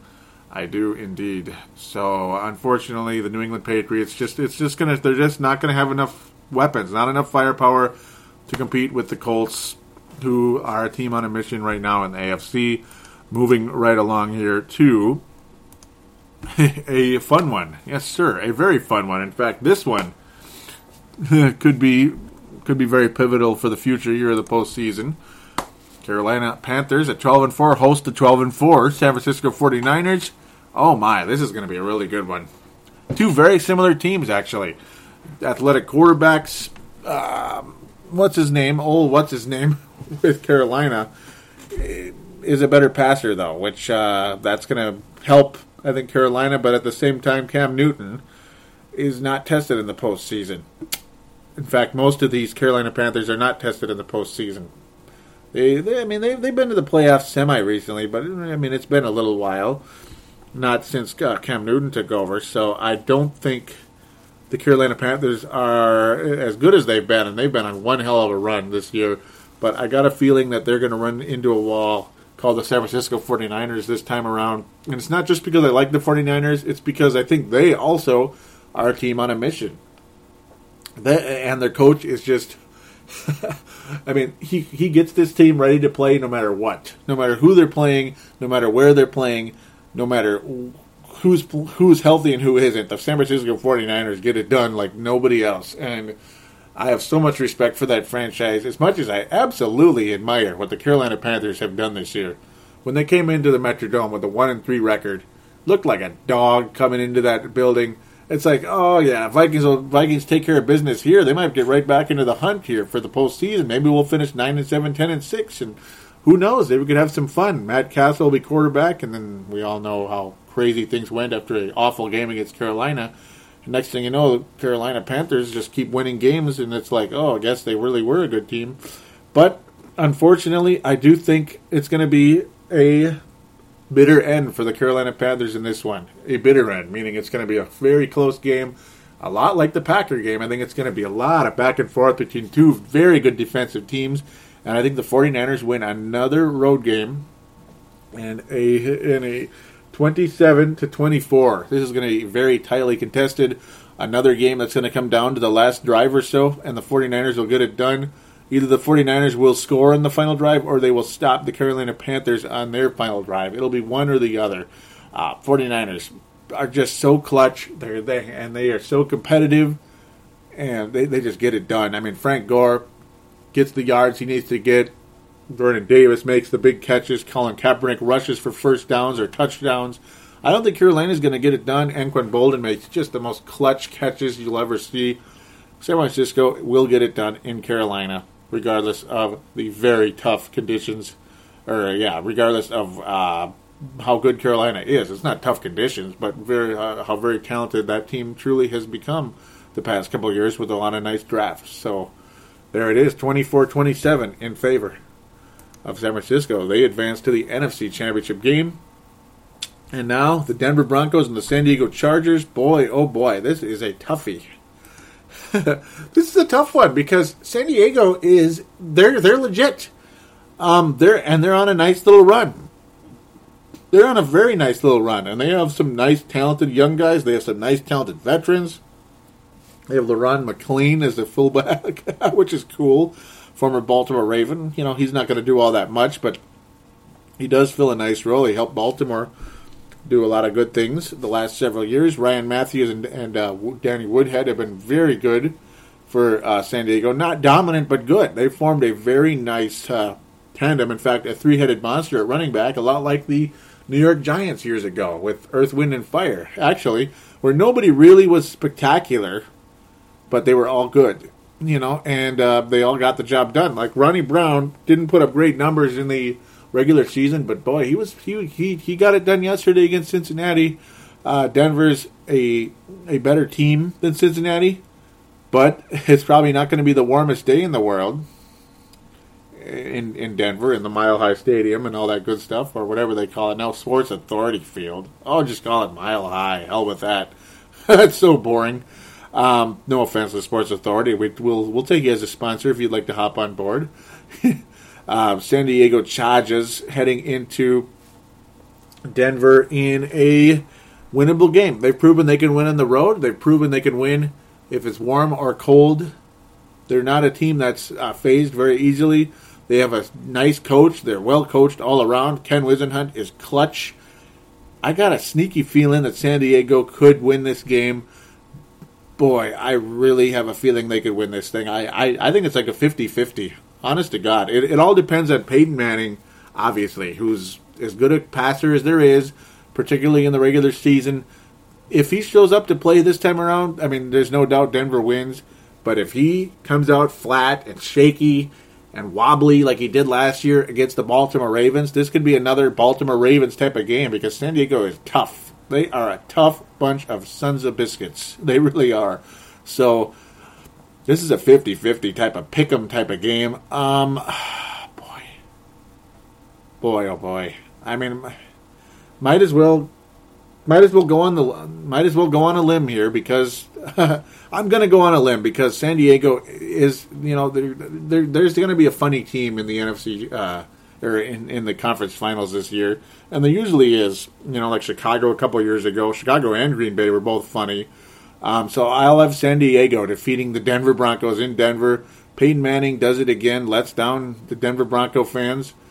I do indeed. So unfortunately, the New England Patriots just it's just gonna they're just not gonna have enough weapons, not enough firepower to compete with the Colts, who are a team on a mission right now in the AFC. Moving right along here to a fun one, yes sir, a very fun one. In fact, this one could be could be very pivotal for the future year of the postseason. Carolina Panthers at 12 and 4 host the 12 and 4 San Francisco 49ers. Oh my, this is going to be a really good one. Two very similar teams actually. Athletic quarterbacks. Um, what's his name? Oh, what's his name with Carolina is a better passer though, which uh, that's going to help I think Carolina, but at the same time Cam Newton is not tested in the postseason. In fact, most of these Carolina Panthers are not tested in the postseason. They, they, I mean, they've they've been to the playoffs semi recently, but I mean, it's been a little while, not since uh, Cam Newton took over. So I don't think the Carolina Panthers are as good as they've been, and they've been on one hell of a run this year. But I got a feeling that they're going to run into a wall called the San Francisco 49ers this time around. And it's not just because I like the 49ers, it's because I think they also are a team on a mission. They, and their coach is just I mean, he he gets this team ready to play no matter what, no matter who they're playing, no matter where they're playing, no matter who's who's healthy and who isn't. The San Francisco 49ers get it done like nobody else, and I have so much respect for that franchise. As much as I absolutely admire what the Carolina Panthers have done this year, when they came into the Metrodome with a one and three record, looked like a dog coming into that building. It's like, oh yeah, Vikings will Vikings take care of business here. They might get right back into the hunt here for the postseason. Maybe we'll finish nine and seven, ten and six, and who knows? Maybe we could have some fun. Matt Cassel will be quarterback, and then we all know how crazy things went after an awful game against Carolina. Next thing you know, the Carolina Panthers just keep winning games, and it's like, oh, I guess they really were a good team. But unfortunately, I do think it's going to be a bitter end for the Carolina Panthers in this one. A bitter end, meaning it's going to be a very close game, a lot like the Packer game. I think it's going to be a lot of back and forth between two very good defensive teams, and I think the 49ers win another road game and a in a 27 to 24. This is going to be very tightly contested. Another game that's going to come down to the last drive or so, and the 49ers will get it done. Either the 49ers will score on the final drive or they will stop the Carolina Panthers on their final drive. It'll be one or the other. Uh, 49ers are just so clutch. They're they and they are so competitive and they, they just get it done. I mean Frank Gore gets the yards he needs to get. Vernon Davis makes the big catches. Colin Kaepernick rushes for first downs or touchdowns. I don't think Carolina's going to get it done. Anquan Boldin makes just the most clutch catches you'll ever see. San Francisco will get it done in Carolina regardless of the very tough conditions, or yeah, regardless of uh, how good Carolina is. It's not tough conditions, but very uh, how very talented that team truly has become the past couple years with a lot of nice drafts. So there it is, 24-27 in favor of San Francisco. They advance to the NFC Championship game. And now the Denver Broncos and the San Diego Chargers. Boy, oh boy, this is a toughie. this is a tough one because San Diego is they're they're legit. Um, they're and they're on a nice little run. They're on a very nice little run, and they have some nice, talented young guys. They have some nice, talented veterans. They have Le'Ron McClain as a fullback, which is cool. Former Baltimore Raven. You know, he's not going to do all that much, but he does fill a nice role. He helped Baltimore do a lot of good things the last several years. Ryan Mathews and, and uh, Danny Woodhead have been very good for uh, San Diego. Not dominant, but good. They formed a very nice uh, tandem. In fact, a three headed monster at running back, a lot like the New York Giants years ago with Earth, Wind, and Fire, actually, where nobody really was spectacular, but they were all good. You know, and uh, they all got the job done. Like Ronnie Brown didn't put up great numbers in the regular season. But boy, he was he he he got it done yesterday against Cincinnati. Uh, Denver's a a better team than Cincinnati, but it's probably not going to be the warmest day in the world in in Denver in the Mile High Stadium and all that good stuff or whatever they call it now, Sports Authority Field. Oh, just call it Mile High. Hell with that. That's so boring. Um, no offense to Sports Authority. We, will we'll take you as a sponsor if you'd like to hop on board. Uh, San Diego Chargers heading into Denver in a winnable game. They've proven they can win on the road. They've proven they can win if it's warm or cold. They're not a team that's uh, phased very easily. They have a nice coach. They're well coached all around. Ken Whisenhunt is clutch. I got a sneaky feeling that San Diego could win this game. Boy, I really have a feeling they could win this thing. I, I, I think it's like a 50 50. Honest to God, it, it all depends on Peyton Manning, obviously, who's as good a passer as there is, particularly in the regular season. If he shows up to play this time around, I mean, there's no doubt Denver wins. But if he comes out flat and shaky and wobbly like he did last year against the Baltimore Ravens, this could be another Baltimore Ravens type of game because San Diego is tough. They are a tough bunch of sons of biscuits. They really are. So this is a 50-50 type of pick 'em type of game. Um, boy, boy, oh boy. I mean, might as well, might as well go on the, might as well go on a limb here because I'm going to go on a limb because San Diego is, you know, there, there, there's going to be a funny team in the NFC uh, or in, in the conference finals this year, and there usually is. You know, like Chicago a couple years ago, Chicago and Green Bay were both funny. Um, so I'll have San Diego defeating the Denver Broncos in Denver. Peyton Manning does it again, lets down the Denver Bronco fans.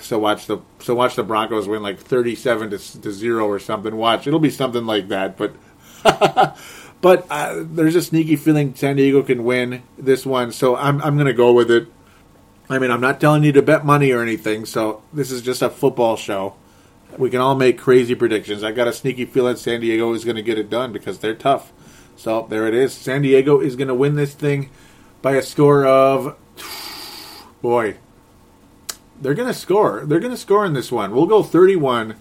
So watch the so watch the Broncos win like thirty-seven to, to zero or something. Watch it'll be something like that. But but uh, there's a sneaky feeling San Diego can win this one. So I'm I'm gonna go with it. I mean I'm not telling you to bet money or anything. So this is just a football show. We can all make crazy predictions. I got a sneaky feeling San Diego is going to get it done because they're tough. So there it is. San Diego is going to win this thing by a score of boy. They're going to score. They're going to score in this one. We'll go 31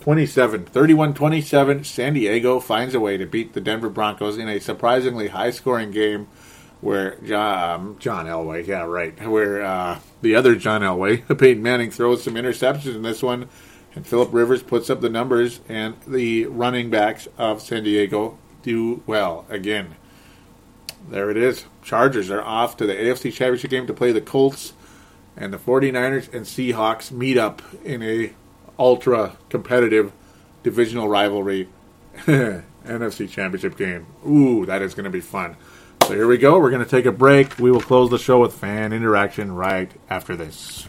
27. 31 27. San Diego finds a way to beat the Denver Broncos in a surprisingly high scoring game where John, um, John Elway, yeah, right, where uh, the other John Elway, Peyton Manning, throws some interceptions in this one, and Philip Rivers puts up the numbers, and the running backs of San Diego do well again. There it is. Chargers are off to the AFC Championship game to play the Colts, and the 49ers and Seahawks meet up in a ultra competitive divisional rivalry NFC Championship game. Ooh, that is going to be fun. Here we go. We're going to take a break. We will close the show with fan interaction right after this.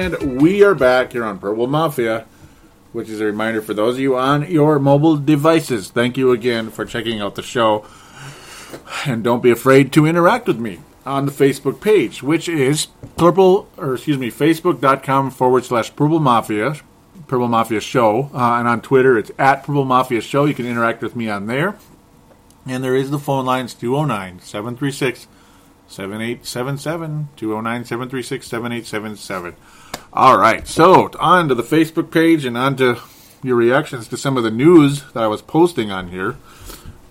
And we are back here on Purple Mafia, which is a reminder for those of you on your mobile devices. Thank you again for checking out the show. And don't be afraid to interact with me on the Facebook page, which is purple, or excuse me, facebook.com forward slash purple mafia, purple mafia show. Uh, and on Twitter, it's at purple mafia show. You can interact with me on there. And there is the phone lines 209 736 7877 209 736 7877. All right, so on to the Facebook page and on to your reactions to some of the news that I was posting on here.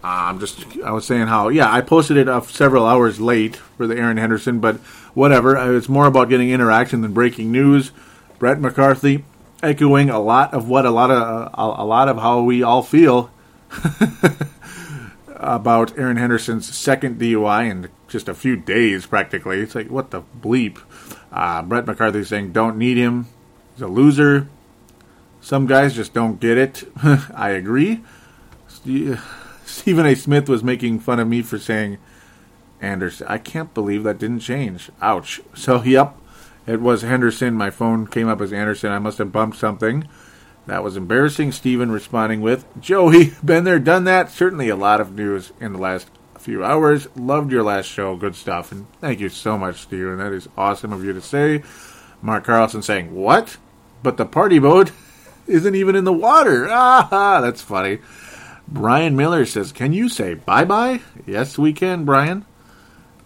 I'm just, I was saying how, yeah, I posted it uh, several hours late for the Erin Henderson, but whatever. Uh, it's more about getting interaction than breaking news. Brett McCarthy echoing a lot of what a lot of uh, a lot of how we all feel about Erin Henderson's second DUI in just a few days, practically. It's like, what the bleep? Uh, Brett McCarthy saying, don't need him. He's a loser. Some guys just don't get it. I agree. Stephen A. Smith was making fun of me for saying Anderson. I can't believe that didn't change. Ouch. So, yep, it was Henderson. My phone came up as Anderson. I must have bumped something. That was embarrassing. Stephen responding with, Joey, been there, done that. Certainly a lot of news in the last few hours. Loved your last show. Good stuff. And thank you so much, Stephen. That is awesome of you to say. Mark Carlson saying, What? But the party boat isn't even in the water. Ah, that's funny. Brian Miller says, Can you say bye bye? Yes, we can, Brian.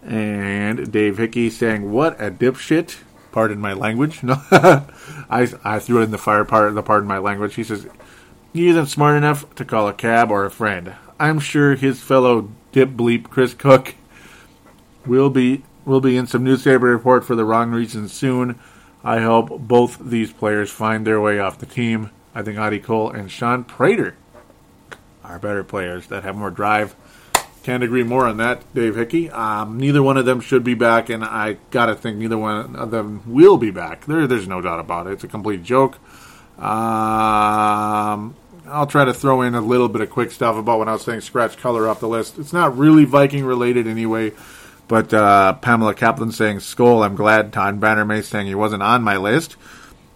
And Dave Hickey saying, What a dipshit. Pardon my language. No, I I threw it in the fire part. The pardon my language. He says he isn't smart enough to call a cab or a friend. I'm sure his fellow dip bleep Chris Cook will be will be in some newspaper report for the wrong reasons soon. I hope both these players find their way off the team. I think Audie Cole and Shaun Prater are better players that have more drive can't agree more on that, Dave Hickey. Um, neither one of them should be back, and I gotta think neither one of them will be back. There, there's no doubt about it. It's a complete joke. Um, I'll try to throw in a little bit of quick stuff about when I was saying scratch color off the list. It's not really Viking related anyway, but uh, Pamela Kaplan saying skull. I'm glad Todd Bannerman saying he wasn't on my list.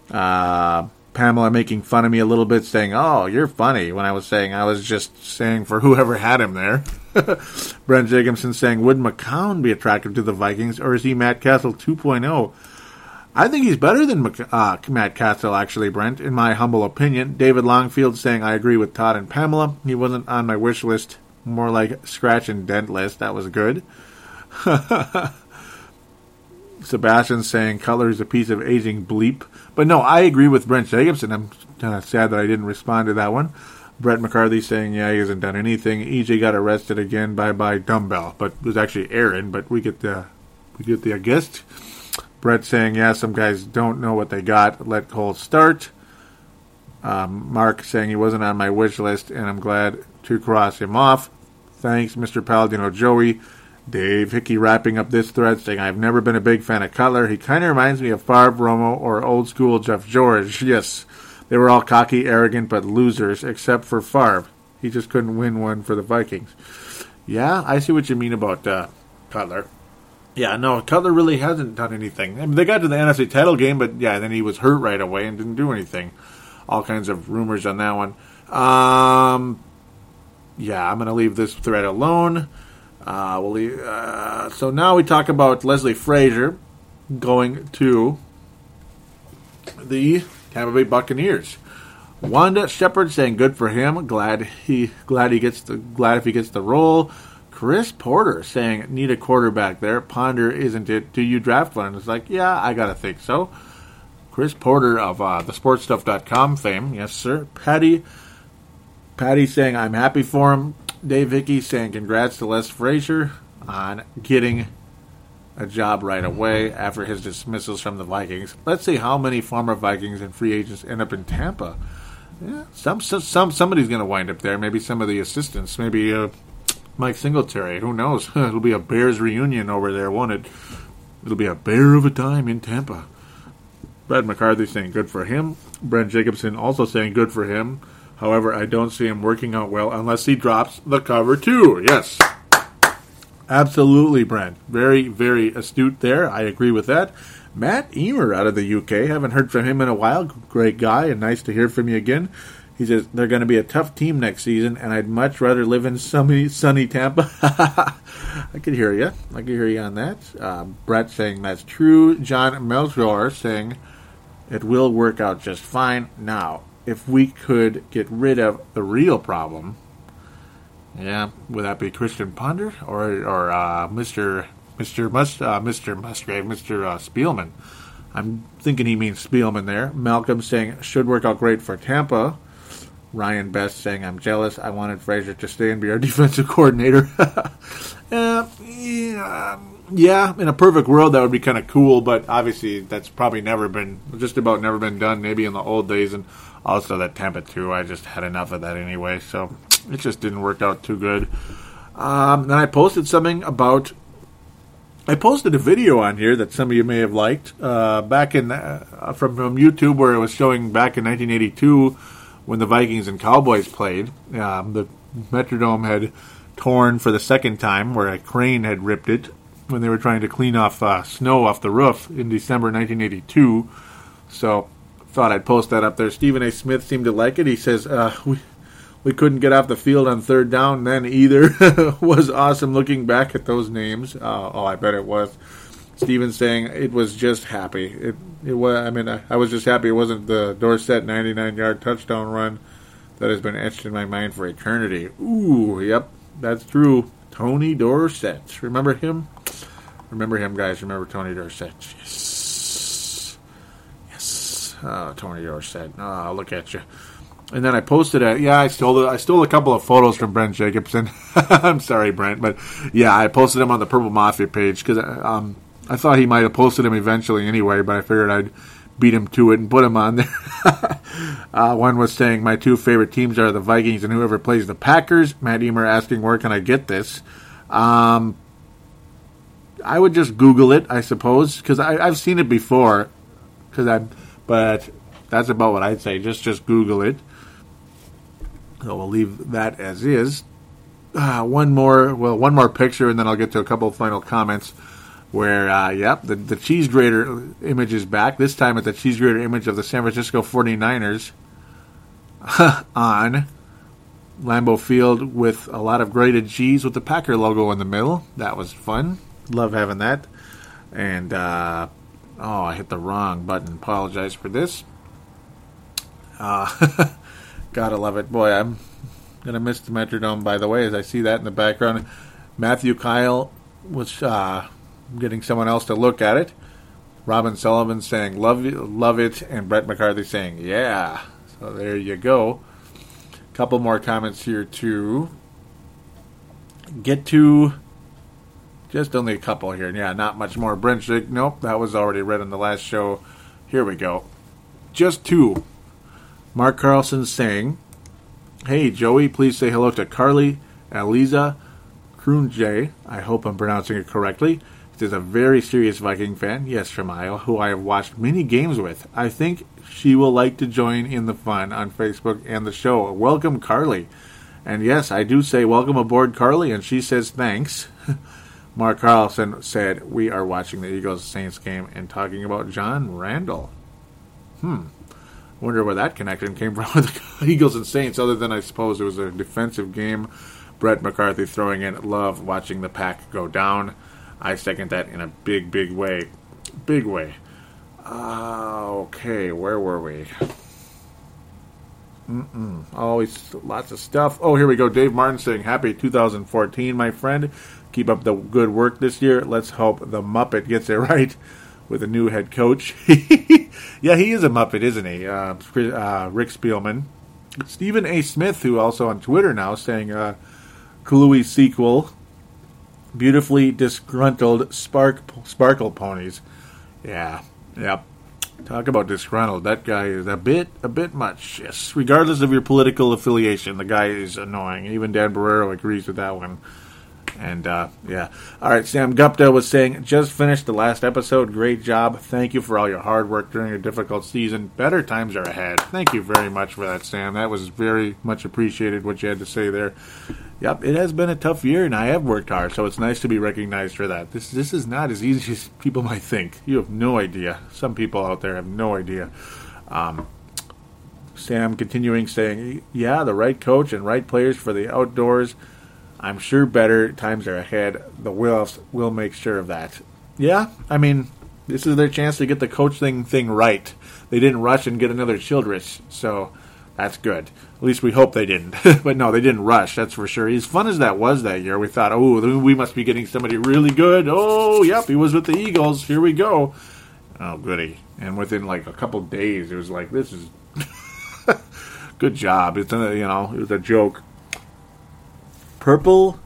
Uh, Pamela making fun of me a little bit, saying, "Oh, you're funny," when I was saying I was just saying for whoever had him there. Brent Jacobson saying, "Would McCown be attractive to the Vikings, or is he Matt Cassel 2.0?" I think he's better than uh, Matt Cassel, actually, Brent, in my humble opinion. David Longfield saying, I agree with Todd and Pamela. He wasn't on my wish list, more like scratch and dent list. That was good. Sebastian saying, color is a piece of aging bleep. But no, I agree with Brent Jacobson. I'm kind of sad that I didn't respond to that one. Brett McCarthy saying, yeah, he hasn't done anything. EJ got arrested again. Bye bye, dumbbell. But it was actually Erin, but we get the we get the gist. Brett saying, yeah, some guys don't know what they got. Let Cole start. Um, Mark saying he wasn't on my wish list, and I'm glad to cross him off. Thanks, Mr. Paladino Joey. Dave Hickey wrapping up this thread saying, I've never been a big fan of Cutler. He kind of reminds me of Favre Romo or old school Jeff George. Yes, they were all cocky, arrogant, but losers, except for Favre. He just couldn't win one for the Vikings. Yeah, I see what you mean about uh, Cutler. Yeah, no, Cutler really hasn't done anything. I mean, they got to the NFC title game, but yeah, then he was hurt right away and didn't do anything. All kinds of rumors on that one. Um, yeah, I'm going to leave this thread alone. Uh, we'll leave, uh, so now we talk about Leslie Frazier going to the Tampa Bay Buccaneers. Wanda Shepard saying good for him. Glad he glad he gets the glad if he gets the role. Chris Porter saying need a quarterback there. Ponder isn't it? Do you draft one? It's like yeah, I gotta think so. Chris Porter of uh, the sportstuff.com fame, yes sir. Patty Patty saying I'm happy for him. Dave Hickey saying congrats to Les Frazier on getting a job right away after his dismissals from the Vikings. Let's see how many former Vikings and free agents end up in Tampa. Yeah, some some somebody's going to wind up there. Maybe some of the assistants. Maybe uh, Mike Singletary. Who knows? It'll be a Bears reunion over there, won't it? It'll be a bear of a time in Tampa. Brad McCarthy saying good for him. Brent Jacobson also saying good for him. However, I don't see him working out well unless he drops the cover two. Yes. Absolutely, Brent. Very, very astute there. I agree with that. Matt Emer out of the UK. Haven't heard from him in a while. Great guy, and nice to hear from you again. He says they're going to be a tough team next season, and I'd much rather live in sunny, sunny Tampa. I could hear you. I could hear you on that. Um, Brett saying that's true. John Melchior saying it will work out just fine. Now, if we could get rid of the real problem, yeah, would that be Christian Ponder or or uh, Mister Mister Mus uh, Mister Musgrave Mister uh, Spielman? I'm thinking he means Spielman there. Malcolm saying should work out great for Tampa. Ryan Best saying I'm jealous. I wanted Frazier to stay and be our defensive coordinator. uh, yeah, yeah, in a perfect world that would be kind of cool, but obviously that's probably never been, just about never been done. Maybe in the old days, and also that Tampa too. I just had enough of that anyway, so it just didn't work out too good. Um, then I posted something about. I posted a video on here that some of you may have liked uh, back in uh, from from YouTube where it was showing back in 1982 when the Vikings and Cowboys played. Um, the Metrodome had torn for the second time, where a crane had ripped it when they were trying to clean off uh, snow off the roof in December 1982. So thought I'd post that up there. Stephen A. Smith seemed to like it. He says uh, we we couldn't get off the field on third down then either. was awesome looking back at those names. Uh, oh, I bet it was. Steven saying it was just happy. It it was. I mean, I, I was just happy it wasn't the Dorsett 99 yard touchdown run that has been etched in my mind for eternity. Ooh, yep, that's true. Tony Dorsett. Remember him? Remember him, guys. Remember Tony Dorsett. Yes. Yes. Oh, Tony Dorsett. Oh, look at you. And then I posted it. Yeah, I stole I stole a couple of photos from Brent Jacobson. I'm sorry, Brent, but yeah, I posted them on the Purple Mafia page because uh, um, I thought he might have posted them eventually anyway, but I figured I'd beat him to it and put him on there. uh, one was saying my two favorite teams are the Vikings and whoever plays the Packers. Matt Emer asking where can I get this. Um, I would just Google it, I suppose, because I've seen it before. Because I, but that's about what I'd say. Just just Google it. So we'll leave that as is. Uh, one more, well, one more picture, and then I'll get to a couple of final comments. Where, uh, yep, the, the cheese grater image is back. This time, at the cheese grater image of the San Francisco 49ers on Lambeau Field with a lot of grated cheese with the Packer logo in the middle. That was fun. Love having that. And, uh, oh, I hit the wrong button. Apologize for this. Uh, gotta love it. Boy, I'm gonna miss the Metrodome, by the way, as I see that in the background. Matthew Kyle was uh, getting someone else to look at it. Robin Sullivan saying, love, love it, and Brett McCarthy saying, yeah. So there you go. A couple more comments here to get to. Just only a couple here. Yeah, not much more. Brent, nope, that was already read in the last show. Here we go. Just two. Mark Carlson saying, Hey, Joey, please say hello to Carly, Eliza, Krunje. I hope I'm pronouncing it correctly. Is a very serious Viking fan, yes, from Iowa, who I have watched many games with. I think she will like to join in the fun on Facebook and the show. Welcome, Carly. And yes, I do say welcome aboard, Carly, and she says thanks. Mark Carlson said, We are watching the Eagles Saints game and talking about John Randle. Hmm. Wonder where that connection came from with the Eagles and Saints, other than I suppose it was a defensive game. Brett McCarthy throwing in love watching the pack go down. I second that in a big, big way. Big way. Uh, okay, where were we? Mm-mm. Always lots of stuff. Oh, here we go. Dave Martin saying, Happy 2014, my friend. Keep up the good work this year. Let's hope the Muppet gets it right with a new head coach. yeah, he is a Muppet, isn't he? Uh, uh, Rick Spielman. Stephen A. Smith, who also on Twitter now, saying, uh, sequel beautifully disgruntled spark sparkle ponies. Yeah, yep. Talk about disgruntled. That guy is a bit, a bit much. Yes, regardless of your political affiliation, the guy is annoying. Even Dan Barreiro agrees with that one. And uh, yeah, all right. Sam Gupta was saying, just finished the last episode. Great job. Thank you for all your hard work during a difficult season. Better times are ahead. Thank you very much for that, Sam. That was very much appreciated. What you had to say there. Yep, it has been a tough year, and I have worked hard, so it's nice to be recognized for that. This this is not as easy as people might think. You have no idea. Some people out there have no idea. Um, Sam continuing saying, "Yeah, the right coach and right players for the outdoors. I'm sure better times are ahead. The Wilfs will make sure of that. Yeah, I mean, this is their chance to get the coaching thing right. They didn't rush and get another Childress, so." That's good. At least we hope they didn't. but no, they didn't rush, that's for sure. As fun as that was that year, we thought, oh, we must be getting somebody really good. Oh, yep, he was with the Eagles. Here we go. Oh, goody. And within like a couple days, it was like, this is good job. It's a, you know, it was a joke. Purple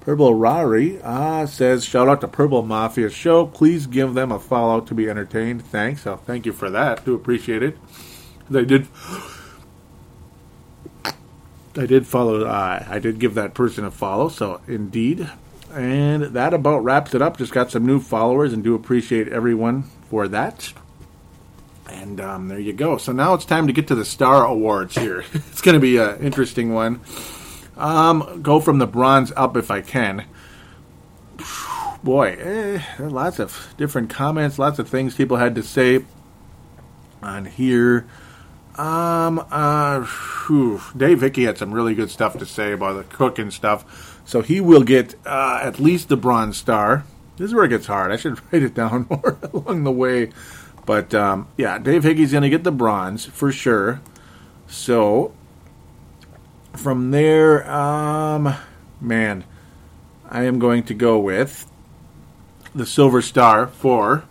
Purple Rari ah, says, shout out to Purple Mafia Show. Please give them a follow to be entertained. Thanks. Oh, thank you for that. Do appreciate it. I did. I did follow. Uh, I did give that person a follow. So indeed, and that about wraps it up. Just got some new followers, and do appreciate everyone for that. And um, there you go. So now it's time to get to the Star Awards here. it's going to be an interesting one. Um, go from the bronze up if I can. Boy, eh, lots of different comments, lots of things people had to say on here. Um, uh, whew, Dave Hickey had some really good stuff to say about the cooking stuff, so he will get uh, at least the bronze star. This is where it gets hard. I should write it down more along the way, but um, yeah, Dave Hickey's going to get the bronze for sure. So from there, um, man, I am going to go with the silver star for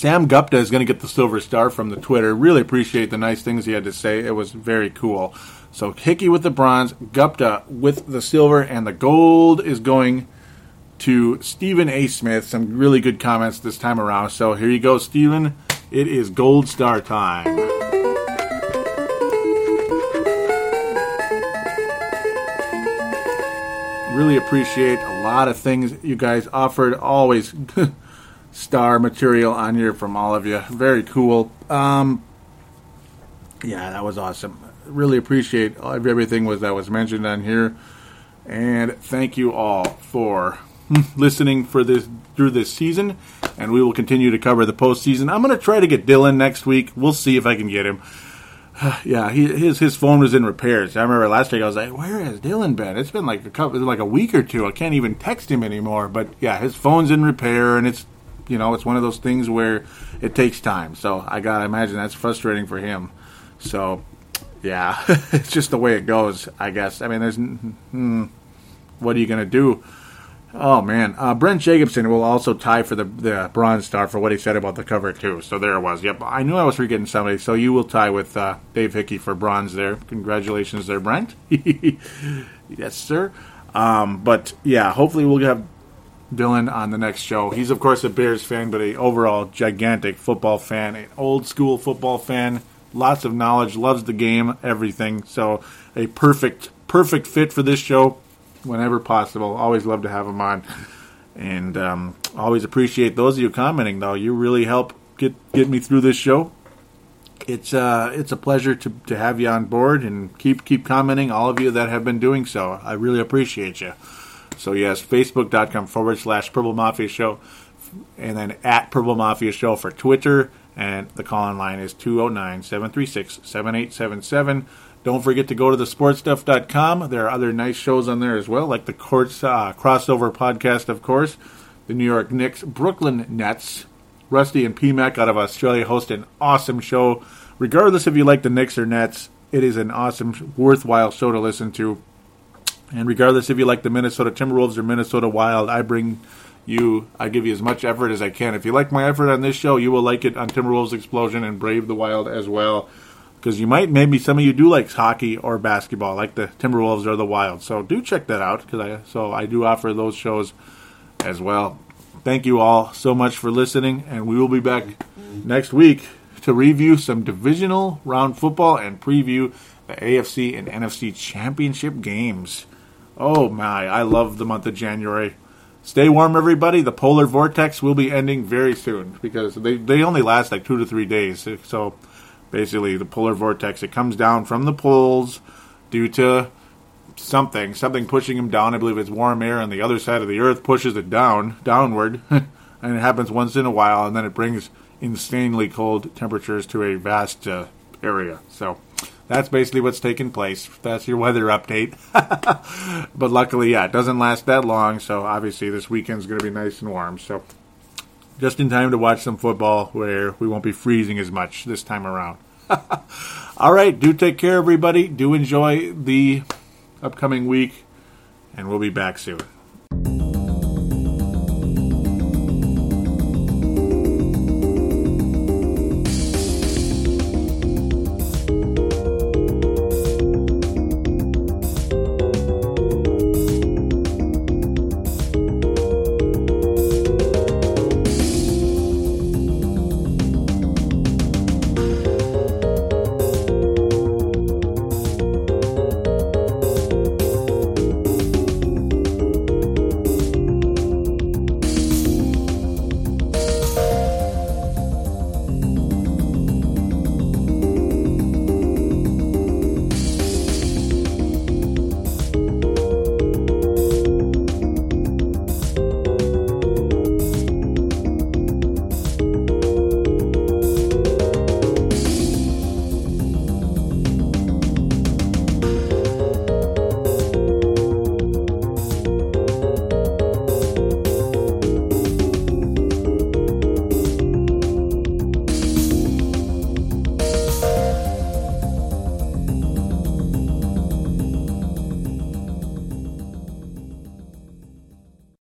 Sam Gupta is going to get the silver star from the Twitter. Really appreciate the nice things he had to say. It was very cool. So Hickey with the bronze, Gupta with the silver, and the gold is going to Stephen A. Smith. Some really good comments this time around. So here you go, Stephen. It is gold star time. Really appreciate a lot of things you guys offered. Always star material on here from all of you. Very cool. Um, yeah, that was awesome. Really appreciate everything was that was mentioned on here, and thank you all for listening for this through this season. And we will continue to cover the postseason. I'm going to try to get Dylan next week. We'll see if I can get him. yeah, he, his his phone was in repairs. I remember last week I was like, "Where has Dylan been?" It's been like a couple, like a week or two. I can't even text him anymore. But yeah, his phone's in repair, and it's you know, it's one of those things where it takes time. So I gotta imagine that's frustrating for him. So yeah, it's just the way it goes, I guess. I mean, there's hmm, what are you gonna do? Oh man, uh, Brent Jacobson will also tie for the the Bronze Star for what he said about the cover two. So there it was. Yep, I knew I was forgetting somebody. So you will tie with uh, Dave Hickey for bronze there. Congratulations there, Brent. yes, sir. Um, but yeah, hopefully we'll have Dylan on the next show. He's of course a Bears fan, but a overall gigantic football fan, an old school football fan. Lots of knowledge, loves the game, everything. So a perfect perfect fit for this show whenever possible. Always love to have them on, and um, always appreciate those of you commenting. Though you really help get get me through this show. It's uh it's a pleasure to, to have you on board and keep keep commenting. All of you that have been doing so, I really appreciate you. So yes, facebook.com forward slash Purple Mafia Show, and then at Purple Mafia Show for Twitter. And the call in line is 209 736 7877. Don't forget to go to thesportstuff.com. There are other nice shows on there as well, like the courts, uh, crossover podcast, of course. The New York Knicks, Brooklyn Nets. Rusty and PMAC out of Australia host an awesome show. Regardless if you like the Knicks or Nets, it is an awesome, worthwhile show to listen to. And regardless if you like the Minnesota Timberwolves or Minnesota Wild, I bring you, I give you as much effort as I can. If you like my effort on this show, you will like it on Timberwolves Explosion and Brave the Wild as well. Because you might, maybe some of you do like hockey or basketball, like the Timberwolves or the Wild. So do check that out. Because I, so I do offer those shows as well. Thank you all so much for listening, and we will be back next week to review some divisional round football and preview the AFC and NFC championship games. Oh my, I love the month of January. Stay warm, everybody. The polar vortex will be ending very soon because they, they only last like two to three days. So basically, the polar vortex it comes down from the poles due to something, something pushing them down. I believe it's warm air on the other side of the earth pushes it down, downward, and it happens once in a while, and then it brings insanely cold temperatures to a vast uh, area. So that's basically what's taking place. That's your weather update. but luckily, yeah, it doesn't last that long, so obviously this weekend's going to be nice and warm. So just in time to watch some football where we won't be freezing as much this time around. All right, do take care, everybody. Do enjoy the upcoming week, and we'll be back soon.